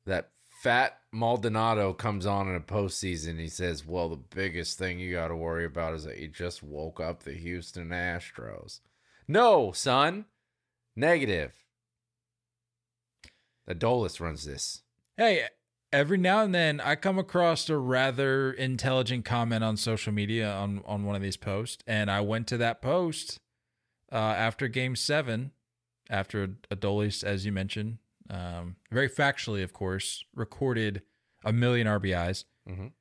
That fat Maldonado comes on in a postseason. He says, "Well, the biggest thing you got to worry about is that you just woke up the Houston Astros." No, son, negative. Adolis runs this. Hey, every now and then I come across a rather intelligent comment on social media on, on one of these posts. And I went to that post uh, after game seven, after Adolis, as you mentioned, um, very factually, of course, recorded a million RBIs. Mhm.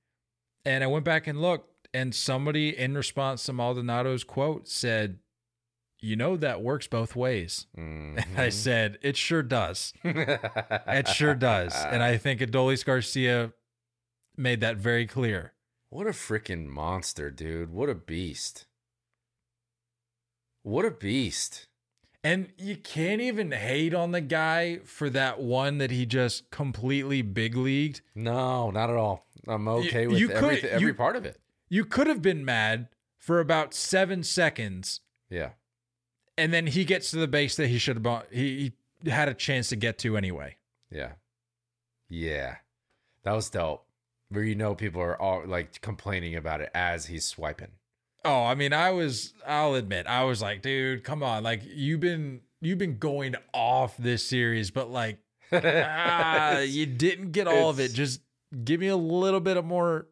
And I went back and looked, and somebody in response to Maldonado's quote said, You know, that works both ways. And I said, It sure does. It sure does. And I think Adolis Garcia made that very clear. What a freaking monster, dude. What a beast. What a beast. And you can't even hate on the guy for that one that he just completely big leagued. No, not at all. I'm okay with you could- everything, every you- part of it. You could have been mad for about seven seconds, Yeah. and then he gets to the base that he should have bought. He, he had a chance to get to anyway. Yeah. Yeah. That was dope. Where you know people are all like complaining about it as he's swiping. Oh, I mean, I was. I'll admit, I was like, dude, come on, like you've been you've been going off this series, but like ah, you didn't get all of it. Just give me a little bit of more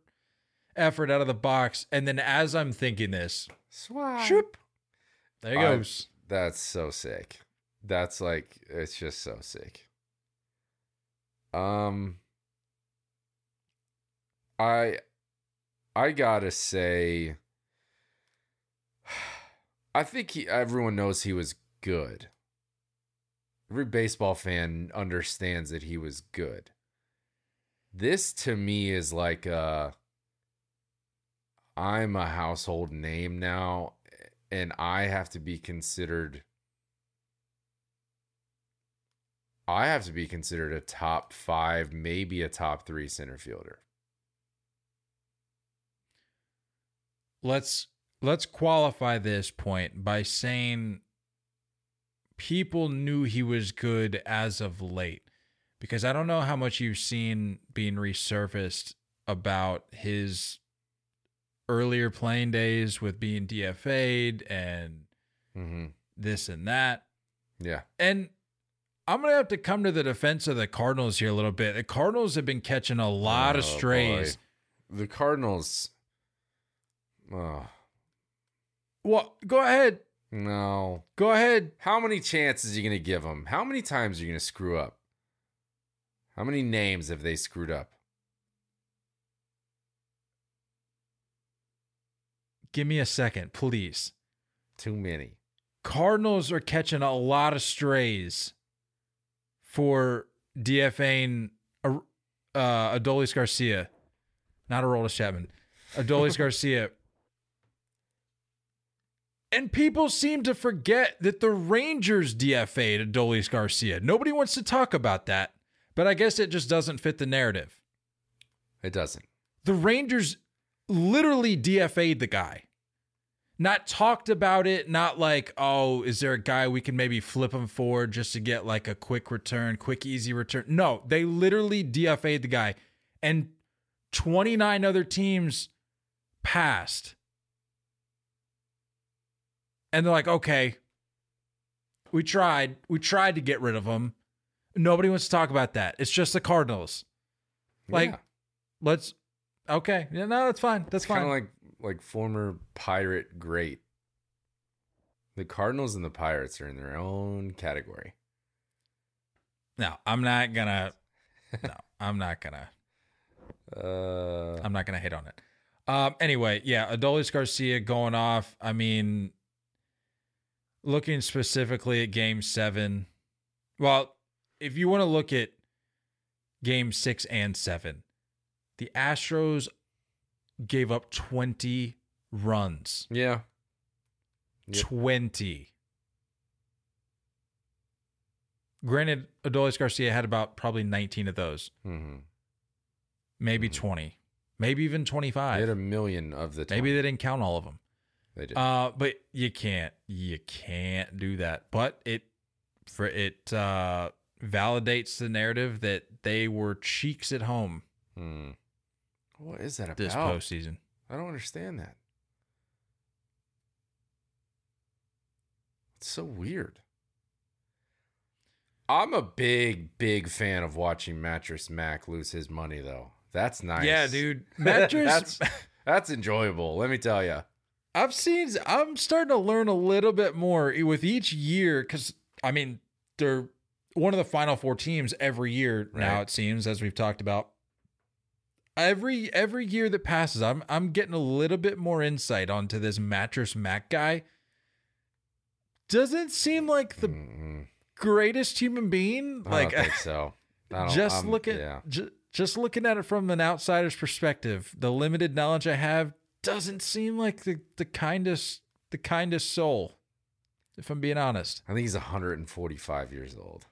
effort out of the box. And then as I'm thinking this, Swipe. shoop, there he I- goes. That's so sick. That's like it's just so sick. Um I I got to say I think he, everyone knows he was good. Every baseball fan understands that he was good. This to me is like a I'm a household name now and I have to be considered I have to be considered a top 5, maybe a top 3 center fielder. let's let's qualify this point by saying people knew he was good as of late because I don't know how much you've seen being resurfaced about his earlier playing days with being DFA'd and Mhm. this and that. Yeah. And I'm going to have to come to the defense of the Cardinals here a little bit. The Cardinals have been catching a lot of Oh, strays. boy. The Cardinals Oh, Well, go ahead. no. Go ahead. How many chances are you going to give them? How many times are you going to screw up? How many names have they screwed up? Give me a second, please. Too many. Cardinals are catching a lot of strays for DFAing uh, Adolis Garcia, not Aroldis Chapman, Adolis Garcia. And people seem to forget that the Rangers DFA'd Adolis Garcia. Nobody wants to talk about that, but I guess it just doesn't fit the narrative. It doesn't. The Rangers literally DFA'd the guy. not talked about it, not like, oh, is there a guy we can maybe flip him for just to get like a quick return, quick, easy return? No, they literally DFA'd the guy. And 29 other teams passed. And they're like, okay, we tried. We tried to get rid of him. Nobody wants to talk about that. It's just the Cardinals. Like, Yeah. let's, okay. Yeah, no, that's fine. That's fine. kind of like like former pirate great. The Cardinals and the Pirates are in their own category. no, I'm not gonna, no, I'm not gonna. Uh, I'm not gonna hit on it. Um. Anyway, yeah, Adolis Garcia going off. I mean, looking specifically at Game Seven. Well, if you want to look at Game Six and Seven, the Astros gave up 20 runs. yeah. Yep. 20. Granted, Adolis Garcia had about probably 19 of those, hmm maybe Mhm. 20, maybe even 25. They 25. had a million of the. Maybe they didn't count all of them. They did. Uh, but you can't, you can't do that. But it, for it, uh, validates the narrative that they were cheeks at home Hmm. What is that about? this postseason. I don't understand that. It's so weird. I'm a big, big fan of watching Mattress Mac lose his money, though. That's nice. Yeah, dude. Mattress. that's that's enjoyable. Let me tell you. I've seen. I'm starting to learn a little bit more with each year because I mean they're one of the final four teams every year now. Right. It seems as we've talked about. Every every year that passes, I'm I'm getting a little bit more insight onto this mattress Mac guy. Doesn't seem like the Mm-mm. greatest human being. I Like think so. I don't- just I'm- looking Yeah. ju- just looking at it from an outsider's perspective the limited knowledge i have doesn't seem like the the kindest the kindest soul if i'm being honest I think he's 145 years old.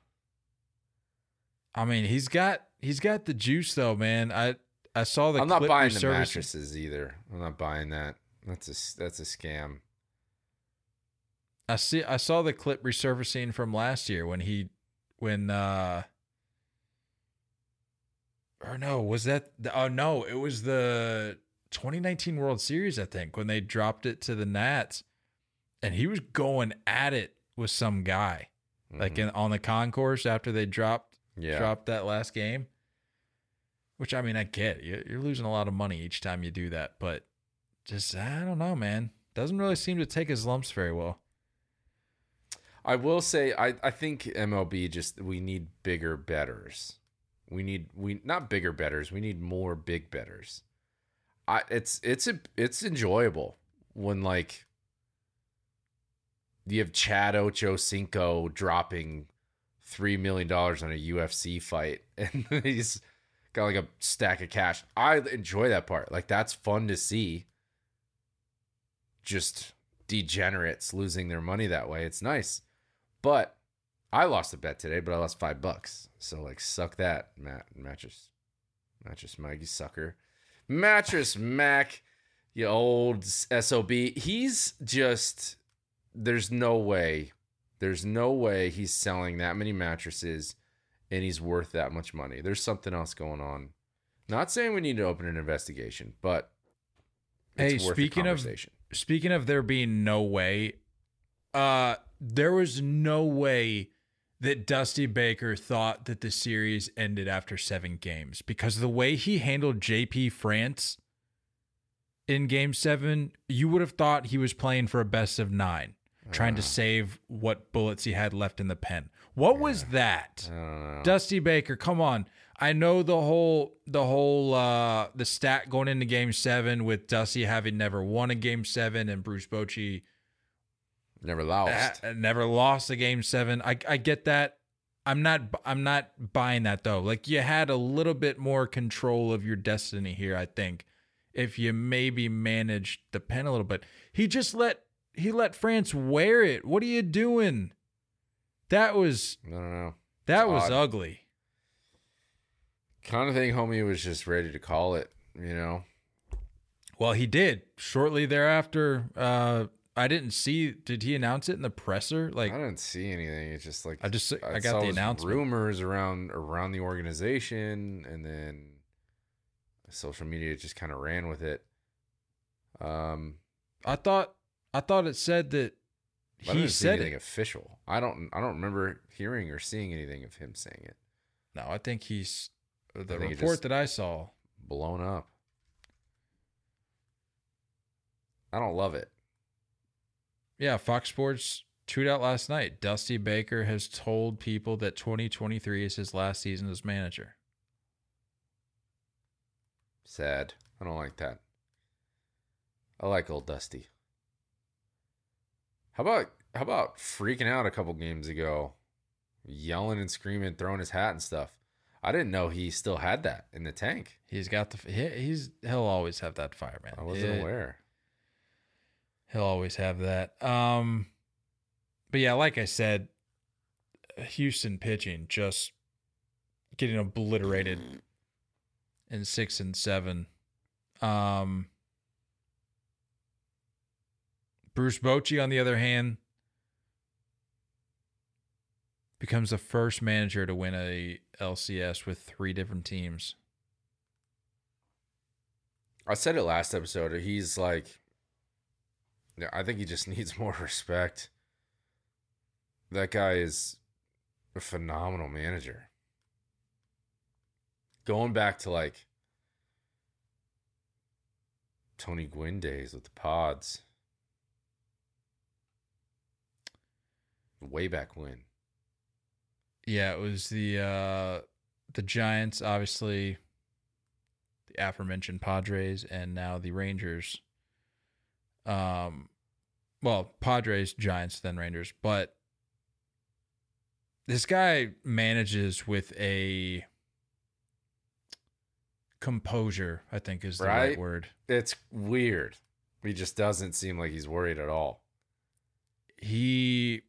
i mean he's got he's got the juice though man i i saw the I'm not buying the mattresses either. I'm not buying that. That's a that's a scam. i see i saw the clip resurfacing from last year when he when uh or no was that the, oh no it was the 2019 world series i think when they dropped it to the nats and he was going at it with some guy like Mhm. in on the concourse after they dropped yeah. dropped that last game which i mean i get You- you're losing a lot of money each time you do that but just i don't know man doesn't really seem to take his lumps very well I will say I, I think MLB just we need bigger betters. We need we not bigger betters, we need more big betters. I it's it's a, it's enjoyable when like you have Chad Ochocinco dropping three million dollars on a UFC fight and he's got like a stack of cash. I enjoy that part. Like that's fun to see. Just degenerates losing their money that way. It's nice. But I lost a bet today, but I lost five bucks. So like suck that, Matt mattress. Mattress Mike, you sucker. Mattress Mac, you old SOB. He's just there's no way. There's no way he's selling that many mattresses and he's worth that much money. There's something else going on. Not saying we need to open an investigation, but it's Hey, worth speaking of- speaking of there being no way, uh, there was no way that Dusty Baker thought that the series ended after seven games because the way he handled JP France in game seven, you would have thought he was playing for a best of nine, trying to Uh, save what bullets he had left in the pen. What was that? I don't know. Dusty Baker, come on. I know the whole the whole uh the stat going into game seven with Dusty having never won a game seven and Bruce Bochy Never lost. uh, never lost a game seven. I I get that. I'm not I'm not buying that though. Like you had a little bit more control of your destiny here, I think. If you maybe managed the pen a little bit. He just let he let France wear it. What are you doing? That was I don't know. that It's was odd. ugly. Kind of think homie was just ready to call it, you know? Well, he did. Shortly thereafter, uh, I didn't see. Did he announce it in the presser? Like I didn't see anything. It's just like I just- I got the announcement. Rumors around around the organization, and then social media just kind of ran with it. Um, I thought. I thought it said that I he didn't see said anything it. official. I don't. I don't remember hearing or seeing anything of him saying it. No, I think he's the think report that I saw. Blown up. I don't love it. Yeah, Fox Sports tweeted out last night. Dusty Baker has told people that 2023 is his last season as manager. Sad. I don't like that. I like old Dusty. How about how about freaking out a couple games ago, yelling and screaming, throwing his hat and stuff? I didn't know he still had that in the tank. He's got the he, he's he'll always have that fire, man. I wasn't It- aware. He'll always have that. Um, but yeah, like I said, Houston pitching just getting obliterated in six and seven. Um, Bruce Bochy, on the other hand, becomes the first manager to win a LCS with three different teams. I said it last episode. He's like, yeah, I think he just needs more respect. That guy is a phenomenal manager. Going back to like Tony Gwynn days with the pods. Way back when. Yeah, it was the uh the Giants, obviously the aforementioned Padres and now the Rangers. Um well, Padres, Giants, then Rangers, but this guy manages with a composure, I think is the right, Right? word. It's weird. He just doesn't seem like he's worried at all. he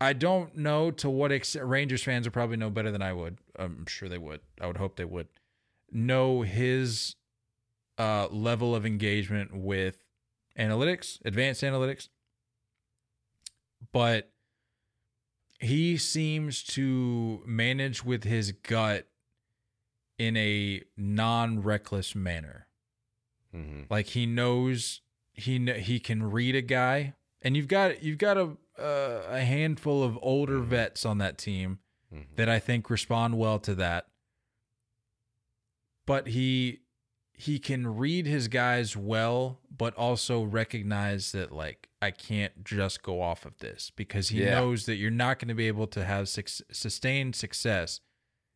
I don't know to what extent Rangers fans would probably know better than I would. I'm sure they would. I would hope they would know his uh, level of engagement with analytics, advanced analytics. But he seems to manage with his gut in a non-reckless manner. hmm Like he knows he kn- he can read a guy, and you've got you've got a uh, a handful of older Mhm. vets on that team hmm that I think respond well to that. But he he can read his guys well, but also recognize that like I can't just go off of this because he Yeah. knows that you're not going to be able to have suc sustained success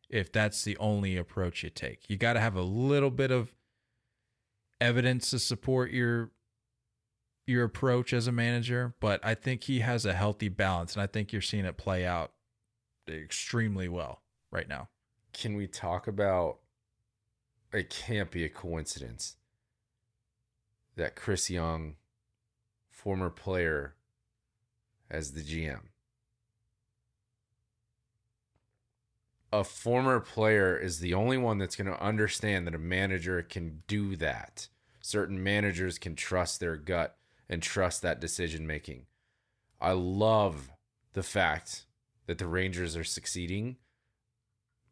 if that's the only approach you take. You got to have a little bit of evidence to support your your approach as a manager, but I think he has a healthy balance and I think you're seeing it play out extremely well right now. Can we talk about? It can't be a coincidence that Chris Young, former player, as the GM. A former player is the only one that's going to understand that a manager can do that. Certain managers can trust their gut and trust that decision making. I love the fact that the Rangers are succeeding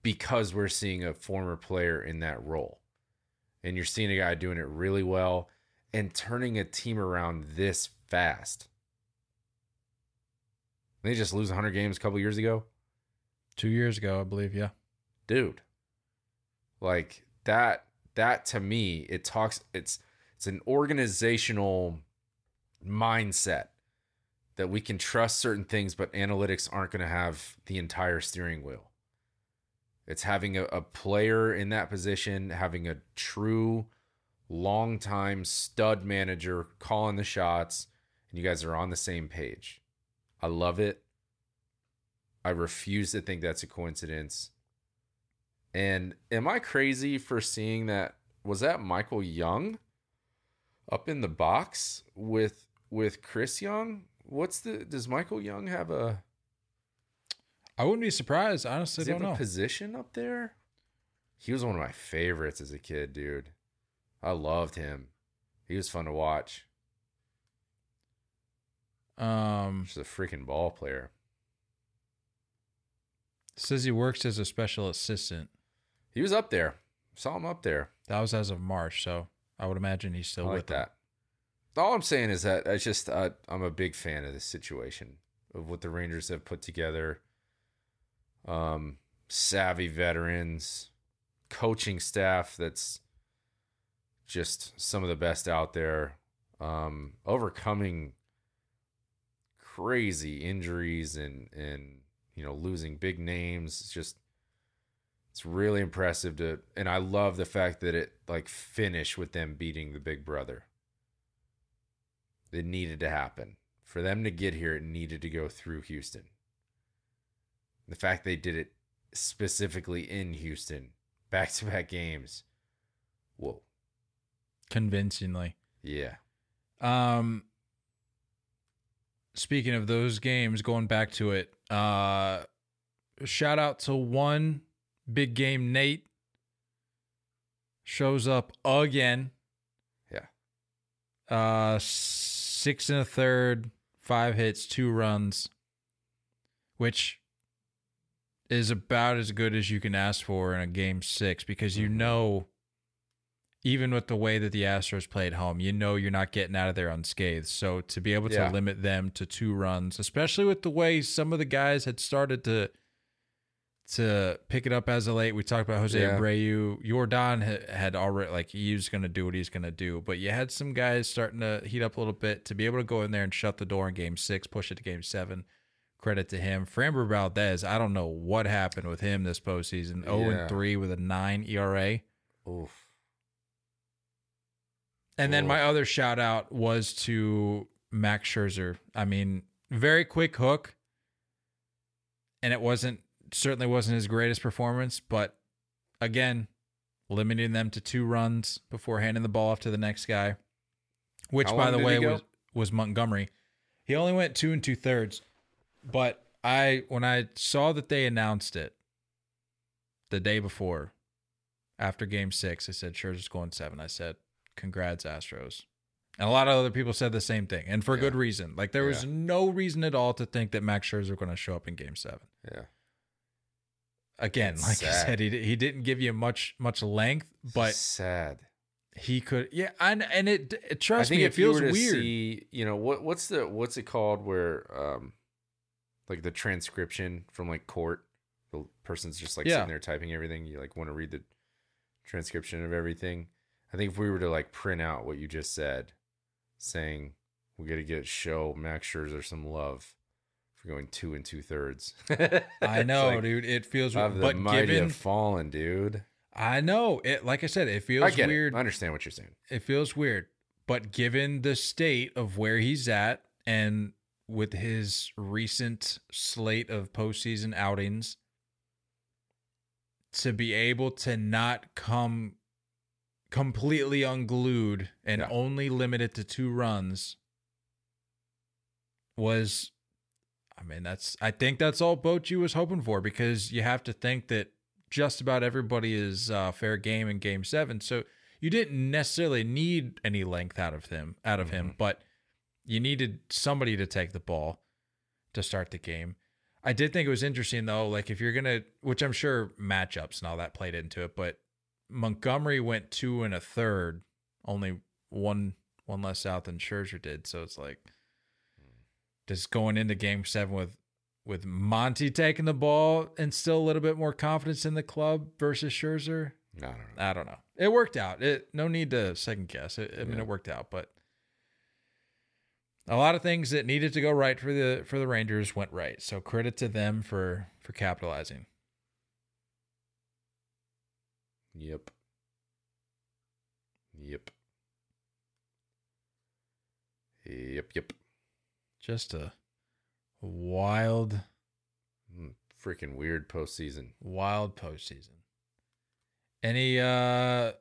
because we're seeing a former player in that role. And you're seeing a guy doing it really well and turning a team around this fast. They just lose 100 games a couple years ago. Two years ago, I believe, yeah. Dude. Like that that to me it talks it's it's an organizational mindset that we can trust certain things but analytics aren't going to have the entire steering wheel. It's having a, a player in that position, having a true long time stud manager calling the shots, and you guys are on the same page. I love it. I refuse to think that's a coincidence. And am I crazy for seeing that? Was that Michael Young up in the box with with Chris Young? What's the does Michael Young have a I wouldn't be surprised. Honestly, does he don't have a position up there? He was one of my favorites as a kid, dude. I loved him. He was fun to watch. Um, Just a freaking ball player. says he works as a special assistant. He was up there. Saw him up there. That was as of March, so I would imagine he's still I with like them. that. All I'm saying is that I just uh, I'm a big fan of this situation of what the Rangers have put together. Um, savvy veterans, coaching staff that's just some of the best out there. Um, overcoming crazy injuries and and you know losing big names. It's just it's really impressive to and I love the fact that it like finished with them beating the big brother. It needed to happen. For them to get here, it needed to go through Houston. The fact they did it specifically in Houston, back to back games. Whoa. convincingly. Yeah. Um, speaking of those games, going back to it, uh, shout out to one big game. Nate shows up again. Yeah. Uh, six and a third, five hits, two runs, which is about as good as you can ask for in a game six because you Mhm. know, even with the way that the Astros play at home, you know you're not getting out of there unscathed. So to be able to Yeah. limit them to two runs, especially with the way some of the guys had started to to pick it up as of late. We talked about Jose Yeah. Abreu. Jordan ha- had already like he was going to do what he's going to do, but you had some guys starting to heat up a little bit to be able to go in there and shut the door in Game Six, push it to Game Seven. Credit to him. Framber Valdez, I don't know what happened with him this postseason. Zero and three with a nine ERA. Oof. And then Oof. my other shout out was to Max Scherzer. I mean, very quick hook. And it wasn't certainly wasn't his greatest performance, but again, limiting them to two runs before handing the ball off to the next guy. Which How by the way was was Montgomery. He only went two and two thirds. But I when I saw that they announced it the day before, after game six, I said, Scherzer's going seven. I said, congrats, Astros. And a lot of other people said the same thing, and for Yeah. good reason. Like there was no reason at all to think that Max Scherzer was going to show up in Game Seven. Yeah. Again, It's like I said, he he didn't give you much much length, but sad. he could. Yeah, and and it, it trust me, it feels weird. see, you know, what what's the what's it called where um like the transcription from like court, the person's just like Yeah. sitting there typing everything. You like want to read the transcription of everything. I think if we were to like print out what you just said, saying we got to get show Max Scherzer some love for going two and two thirds. I know, dude. It feels Of the but mighty given have fallen, dude. I know it. Like I said, it I feels get weird. it. I understand what you're saying. it feels weird. But given the state of where he's at and with his recent slate of postseason outings, to be able to not come completely unglued and Yeah. only limited to two runs was I mean that's I think that's all Bochy was hoping for because you have to think that just about everybody is uh, fair game in game 7 so you didn't necessarily need any length out of him out of him but you needed somebody to take the ball to start the game I did think it was interesting though like if you're going to which I'm sure matchups and all that played into it but Montgomery went two and a third, only one one less out than Scherzer did. So it's like just going into Game Seven with with Monty taking the ball and still a little bit more confidence in the club versus Scherzer. I don't know. I don't know. It worked out. It no need to second guess. It, I mean, it worked out, but a lot of things that needed to go right for the for the Rangers went right. So credit to them for for capitalizing. Yep. Yep. Yep. Yep. Just a wild Mm, Freaking weird postseason. wild postseason. Any uh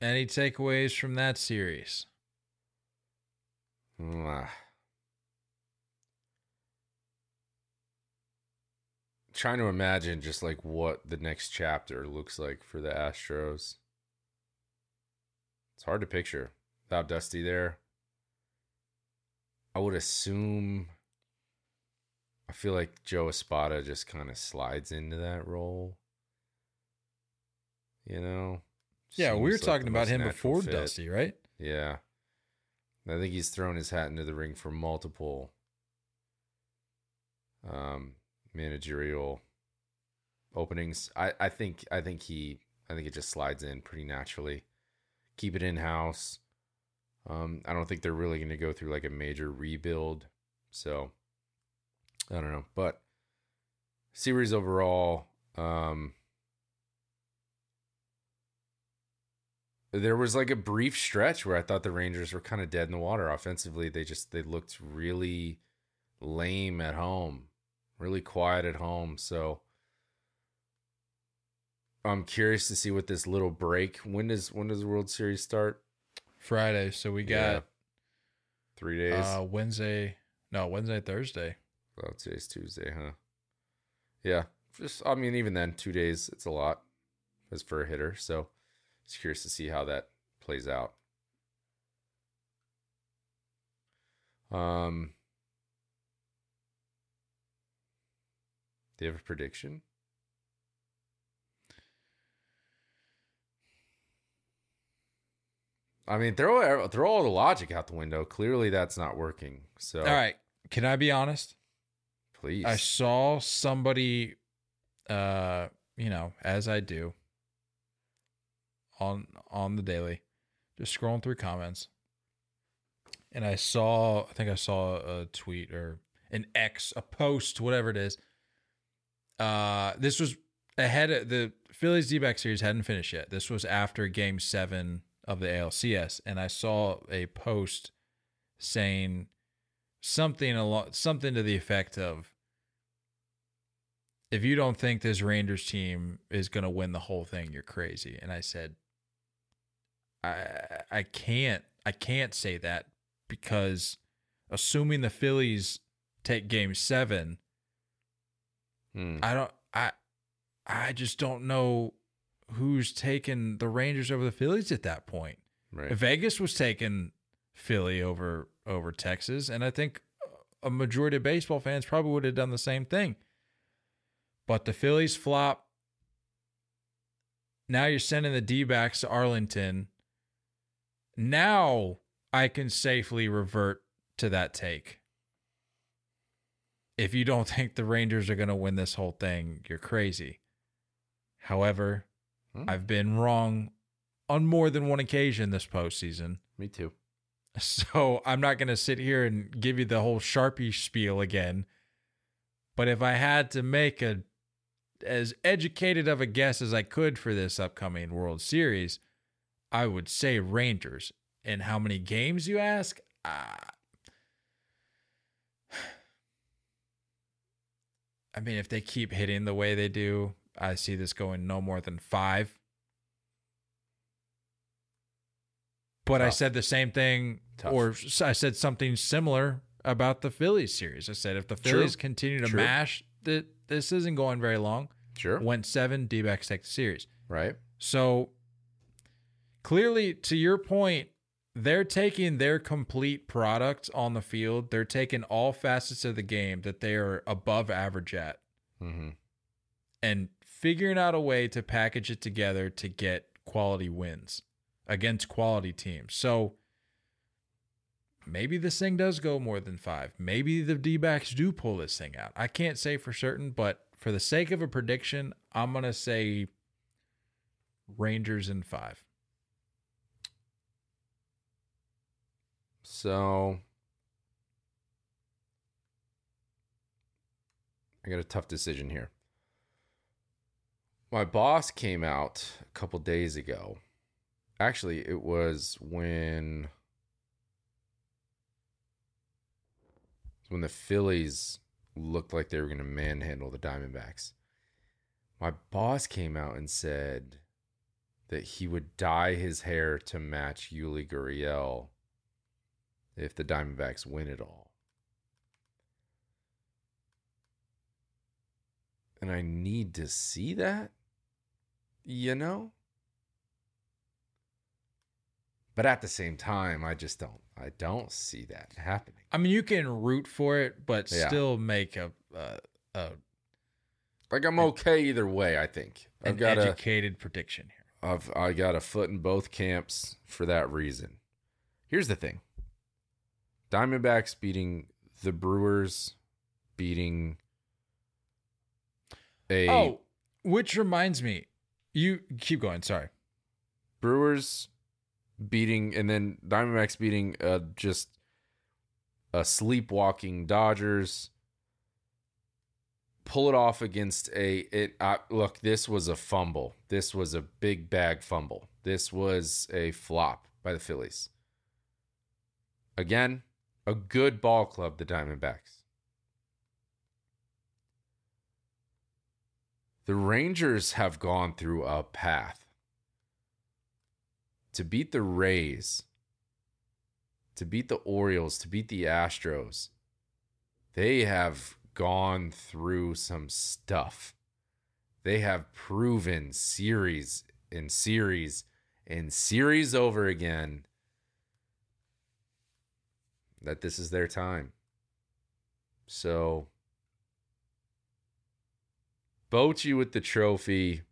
any takeaways from that series? Trying to imagine just like what the next chapter looks like for the Astros. It's hard to picture without Dusty there. I would assume. I feel like Joe Espada just kind of slides into that role. You know. Yeah, we were like talking about him before fit. Dusty, right? Yeah. I think he's thrown his hat into the ring for multiple um managerial openings. I I think I think he I think it just slides in pretty naturally. Keep it in house. Um I don't think they're really going to go through like a major rebuild. So I don't know, but series overall um there was like a brief stretch where I thought the Rangers were kind of dead in the water offensively. They just they looked really lame at home, really quiet at home. So I'm curious to see what this little break. When does when does the World Series start? Friday. So we Yeah. got Three days. uh, Wednesday. No, Wednesday, Thursday. Well, today's Tuesday, huh? Yeah. Just I mean, even then, two days it's a lot as for a hitter. So just curious to see how that plays out. Um Do you have a prediction? I mean, throw throw all the logic out the window. Clearly, that's not working. So, All right. Can I be honest? please. I saw somebody, uh, you know, as I do on on the daily, just scrolling through comments, and I saw, I think I saw a tweet or an X, a post, whatever it is. Uh, this was ahead of the Phillies D-back series hadn't finished yet. This was after Game Seven of the ALCS, and I saw a post saying something a lot, something to the effect of if you don't think this Rangers team is going to win the whole thing, you're crazy. And I said, I I can't I can't say that because assuming the Phillies take Game Seven, Hmm. I don't I I just don't know who's taking the Rangers over the Phillies at that point. right. Vegas was taking Philly over over Texas, and I think a majority of baseball fans probably would have done the same thing. But the Phillies flop. Now you're sending the D backs to Arlington. Now I can safely revert to that take. If you don't think the Rangers are going to win this whole thing, you're crazy. However, Hmm. I've been wrong on more than one occasion this postseason. Me too. So I'm not going to sit here and give you the whole Sharpie spiel again. But if I had to make a as educated of a guess as I could for this upcoming World Series, I would say Rangers. And how many games you ask? Uh, I mean, if they keep hitting the way they do, I see this going no more than five. But I said the same thing, Tough. or I said something similar about the Phillies series. I said if the True. Phillies continue to True. mash, that this isn't going very long. Sure. Went seven, D backs take the series. Right. So clearly, to your point, they're taking their complete product on the field. They're taking all facets of the game that they are above average at Mm-hmm. and figuring out a way to package it together to get quality wins against quality teams. So maybe this thing does go more than five. Maybe the D backs do pull this thing out. I can't say for certain, but for the sake of a prediction, I'm going to say Rangers in five. So I got a tough decision here. My boss came out a couple days ago. Actually, it was when when the Phillies looked like they were going to manhandle the Diamondbacks. My boss came out and said that he would dye his hair to match Yuli Gurriel if the Diamondbacks win it all. And I need to see that, you know? But at the same time, I just don't I don't see that happening. I mean, you can root for it, but Yeah. still make a, a, a Like I'm okay either way. I think I've an got a educated prediction here. I've I got a foot in both camps for that reason. Here's the thing. Diamondbacks beating the Brewers, beating a Oh, which reminds me, you keep going. Sorry. Brewers beating and then Diamondbacks beating uh just a sleepwalking Dodgers. Pull it off against a it uh, look, this was a fumble. This was a big bag fumble. This was a flop by the Phillies. Again, a good ball club, the Diamondbacks. The Rangers have gone through a path to beat the Rays, to beat the Orioles, to beat the Astros, they have gone through some stuff. They have proven series and series and series over again that this is their time. So, Bochy with the trophy.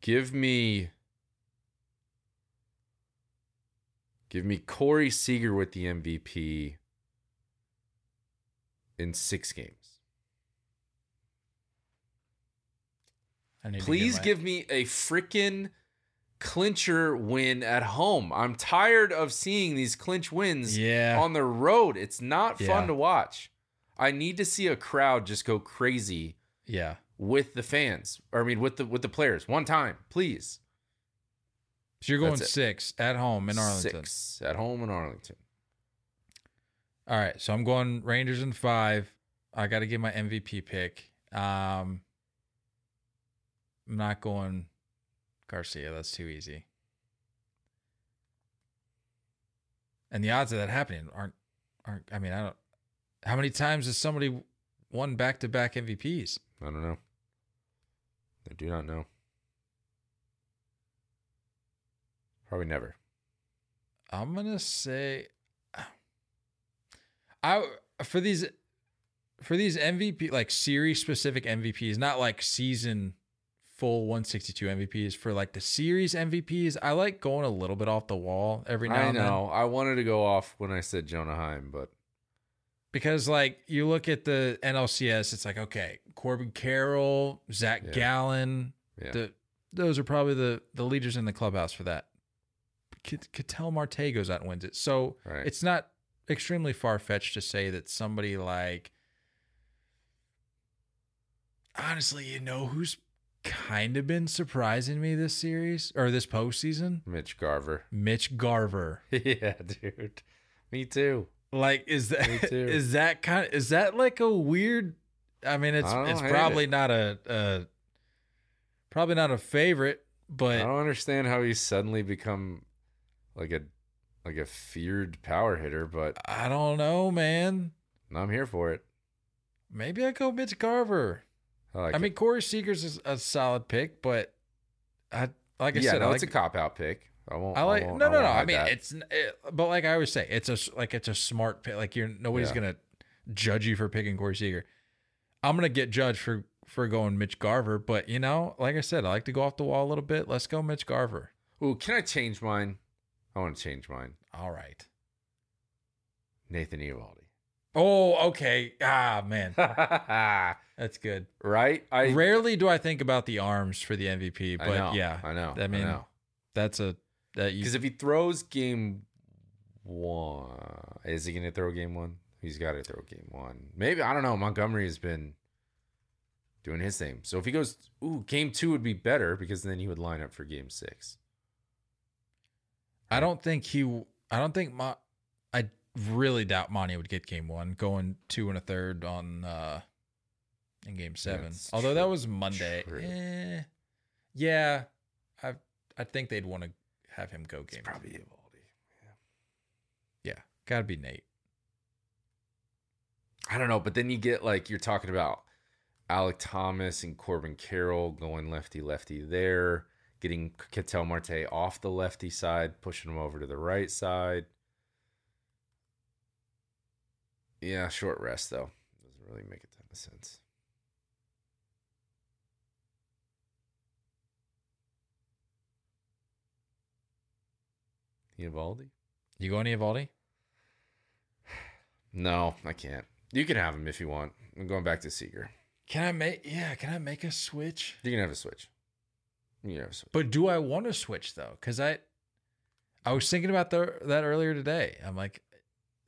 Give me Give me Corey Seager with the MVP in 6 games. Please give me a freaking clincher win at home. I'm tired of seeing these clinch wins Yeah. on the road. It's not fun Yeah. to watch. I need to see a crowd just go crazy Yeah. with the fans. Or I mean with the with the players one time, please. So you're going six at home in Arlington. Six at home in Arlington. All right, so I'm going Rangers in five. I got to get my MVP pick. Um, I'm not going Garcia. That's too easy. And the odds of that happening aren't aren't. I mean, I don't. How many times has somebody won back to back MVPs? I don't know. I do not know. Probably never. I'm gonna say, I for these for these MVP like series specific MVPs, not like season full 162 MVPs. For like the series MVPs, I like going a little bit off the wall every now I and then know. I wanted to go off when I said Jonah Heim, but because like you look at the NLCS, it's like okay, Corbin Carroll, Zach Yeah. Gallen, yeah. the those are probably the the leaders in the clubhouse for that. Ketel Marte goes out and wins it, so Right. it's not extremely far fetched to say that somebody like. Honestly, you know who's kind of been surprising me this series or this postseason? Mitch Garver. Mitch Garver. yeah, dude. Me too. Like, is that is that kind of is that like a weird? I mean, it's I it's probably it. not a, a probably not a favorite, but I don't understand how he's suddenly become like a like a feared power hitter, but I don't know, man. I'm here for it. Maybe I go Mitch Garver. I like I mean, Corey Seager's is a solid pick, but I like I yeah, said, no, I it's a cop out pick. I won't. I like won't- no, no, won't no. I mean, that. it's it, eh, but like I always say, it's a like it's a smart pick. Like you're nobody's Yeah. gonna judge you for picking Corey Seager. I'm gonna get judged for for going Mitch Garver, but you know, like I said, I like to go off the wall a little bit. Let's go Mitch Garver. Ooh, can I change mine? I want to change mine. All right. Nathan Eovaldi. Oh, okay. Ah, man, that's good. Right? I Rarely do I think about the arms for the MVP, I but know, yeah, I know. I mean, know. that's a that you Because if he throws game one, is he going to throw game one? He's got to throw game one. Maybe I don't know. Montgomery has been doing his thing. So if he goes, ooh, game two would be better because then he would line up for game six. I don't think he. I don't think. I really doubt Monty would get game one, going two and a third on uh in game seven. That's Although that was Monday. Eh, yeah, I I think they'd want to have him go game. It's probably Eovaldi. Yeah, gotta be Nate. I don't know, but then you get like you're talking about Alek Thomas and Corbin Carroll going lefty lefty there. getting Ketel Marte off the lefty side, pushing him over to the right side. Yeah, short rest though. Doesn't really make a ton of sense. Eovaldi? You going to Eovaldi? No, I can't. You can have him if you want. I'm going back to Seager. Can I make? Yeah, can I make a switch? You can have a switch. You can have a switch. But do I want to switch though? Because I, I was thinking about the, that earlier today. I'm like,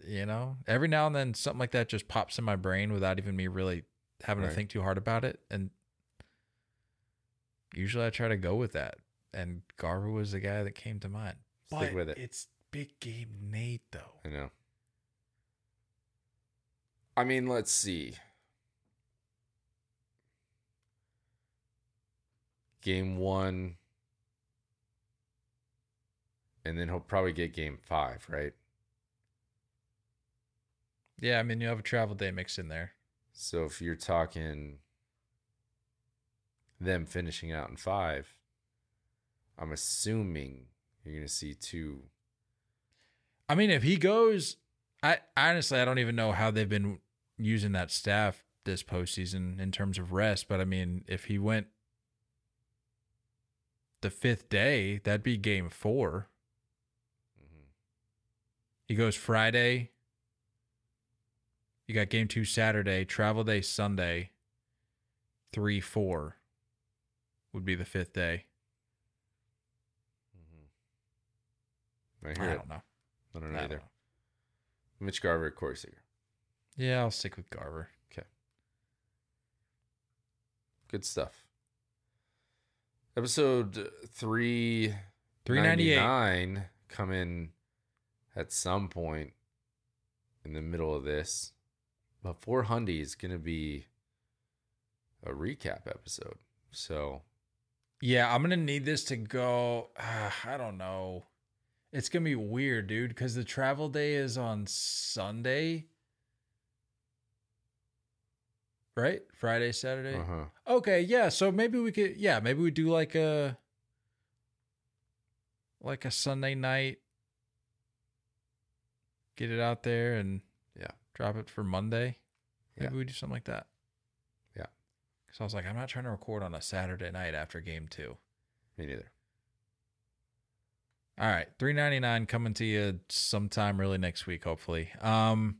you know, every now and then something like that just pops in my brain without even me really having Right. to think too hard about it. And usually I try to go with that. And Garver was the guy that came to mind. Stick But with it. It's big game Nate though. I know. I mean, let's see. Game one. And then he'll probably get game five, right? Yeah, I mean you have a travel day mixed in there. So if you're talking them finishing out in five, I'm assuming you're going to see two. I mean, if he goes, I honestly I don't even know how they've been using that staff this postseason in terms of rest. But I mean, if he went the fifth day, that'd be game four. Mm-hmm. He goes Friday. You got game two Saturday, travel day Sunday, three, four would be the fifth day. I I hear it. don't know. I don't I know don't either. know. Mitch Garver, Corey Seager. Yeah, I'll stick with Garver. Okay. Good stuff. Episode three 398. come in at some point in the middle of this. But 400 is going to be a recap episode. So, Yeah, I'm gonna need this to go. Uh, I don't know. It's gonna be weird, dude, because the travel day is on Sunday, right? Friday, Saturday. uh-huh. Okay, yeah. So maybe we could. Yeah, maybe we do like a like a Sunday night. Get it out there and. Drop it for Monday. Maybe Yeah. we do something like that. Yeah. Because I was like, I'm not trying to record on a Saturday night after game two. me neither. All right, three ninety nine coming to you sometime really next week, hopefully. Um,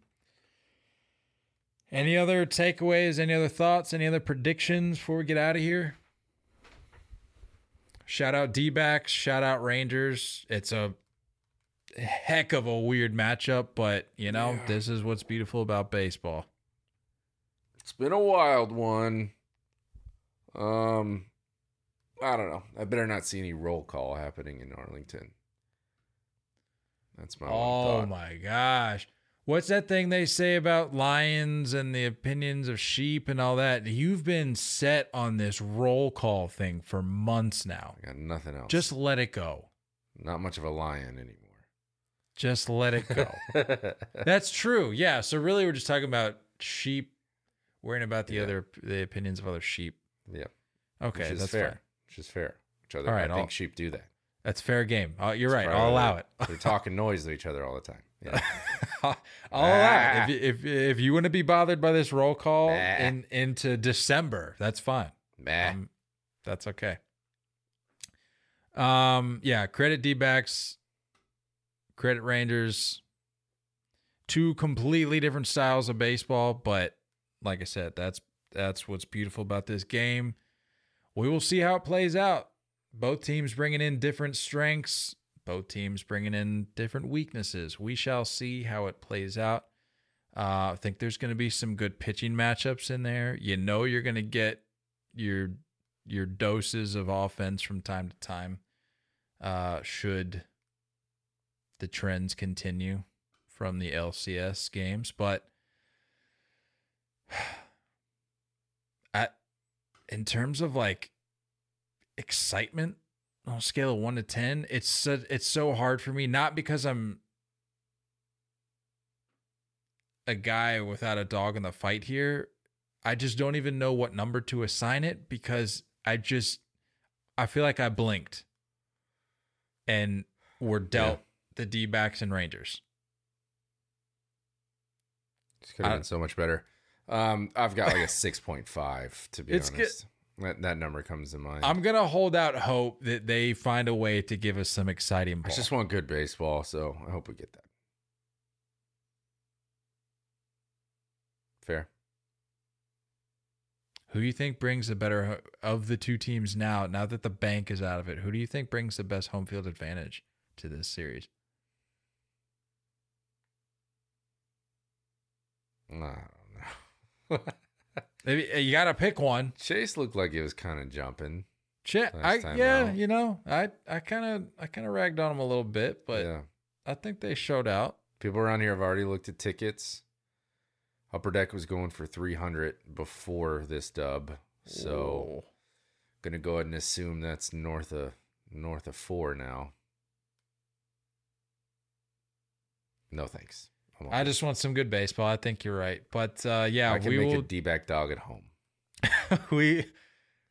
any other takeaways? Any other thoughts? Any other predictions before we get out of here? Shout out D backs, shout out Rangers. It's a heck of a weird matchup, but you know, Yeah. this is what's beautiful about baseball. It's been a wild one. Um, I don't know. I better not see any roll call happening in Arlington. That's my Oh. Oh my gosh. What's that thing they say about lions and the opinions of sheep and all that? You've been set on this roll call thing for months now. I got nothing else. Just let it go. not much of a lion anymore. Just let it go. That's true. Yeah. So really we're just talking about sheep worrying about the Yeah. other the opinions of other sheep. yeah, Okay, which is that's fair. fair. Which is fair. Which other, All I think I'll- sheep do that. That's fair game. Uh, you're right. I'll allow it. They're talking noise to each other all the time. Yeah. I'll allow it. If, if if you want to be bothered by this roll call Bah. in into December, that's fine. Meh. Um, that's okay. Um, yeah, credit D backs, credit Rangers. Two completely different styles of baseball, but like I said, that's that's what's beautiful about this game. We will see how it plays out. Both teams bringing in different strengths, both teams bringing in different weaknesses. We shall see how it plays out. Uh, I think there's going to be some good pitching matchups in there. You know, you're going to get your your doses of offense from time to time. Uh, should the trends continue from the LCS games, but at in terms of like excitement on a scale of one to ten, it's so, it's so hard for me. Not because I'm a guy without a dog in the fight here. I just don't even know what number to assign it because I just I feel like I blinked and were dealt the D backs and Rangers. This could have been so much better. Um, I've got like a six point five to be It's good. honest. That that number comes to mind. I'm gonna hold out hope that they find a way to give us some exciting I just want good baseball, so I hope we get that. Fair. Who do you think brings the better of the two teams now? Now that the bank is out of it, who do you think brings the best home field advantage to this series? I don't know. Maybe you got to pick one. Chase looked like he was kind of jumping. Last I yeah, out. you know, I I kind of I kind of ragged on him a little bit, but yeah. I think they showed out. People around here have already looked at tickets. Upper Deck was going for 300 before this dub. So, going to go ahead and assume that's north of north of 4 now. No thanks. I just want some good baseball. I think you're right, but uh, yeah, I can we make will a D-back dog at home. we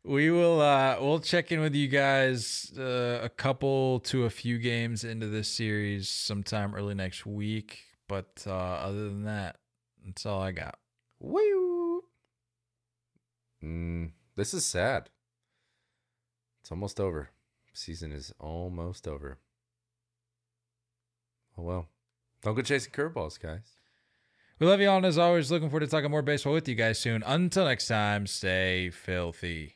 we will uh we'll check in with you guys uh, a couple to a few games into this series sometime early next week but uh other than that that's all i got Woo! Mm, this is sad. It's almost over. Season is almost over. Oh well. Don't go chasing curveballs, guys. we love you all and as always looking forward to talking more baseball with you guys soon until next time stay filthy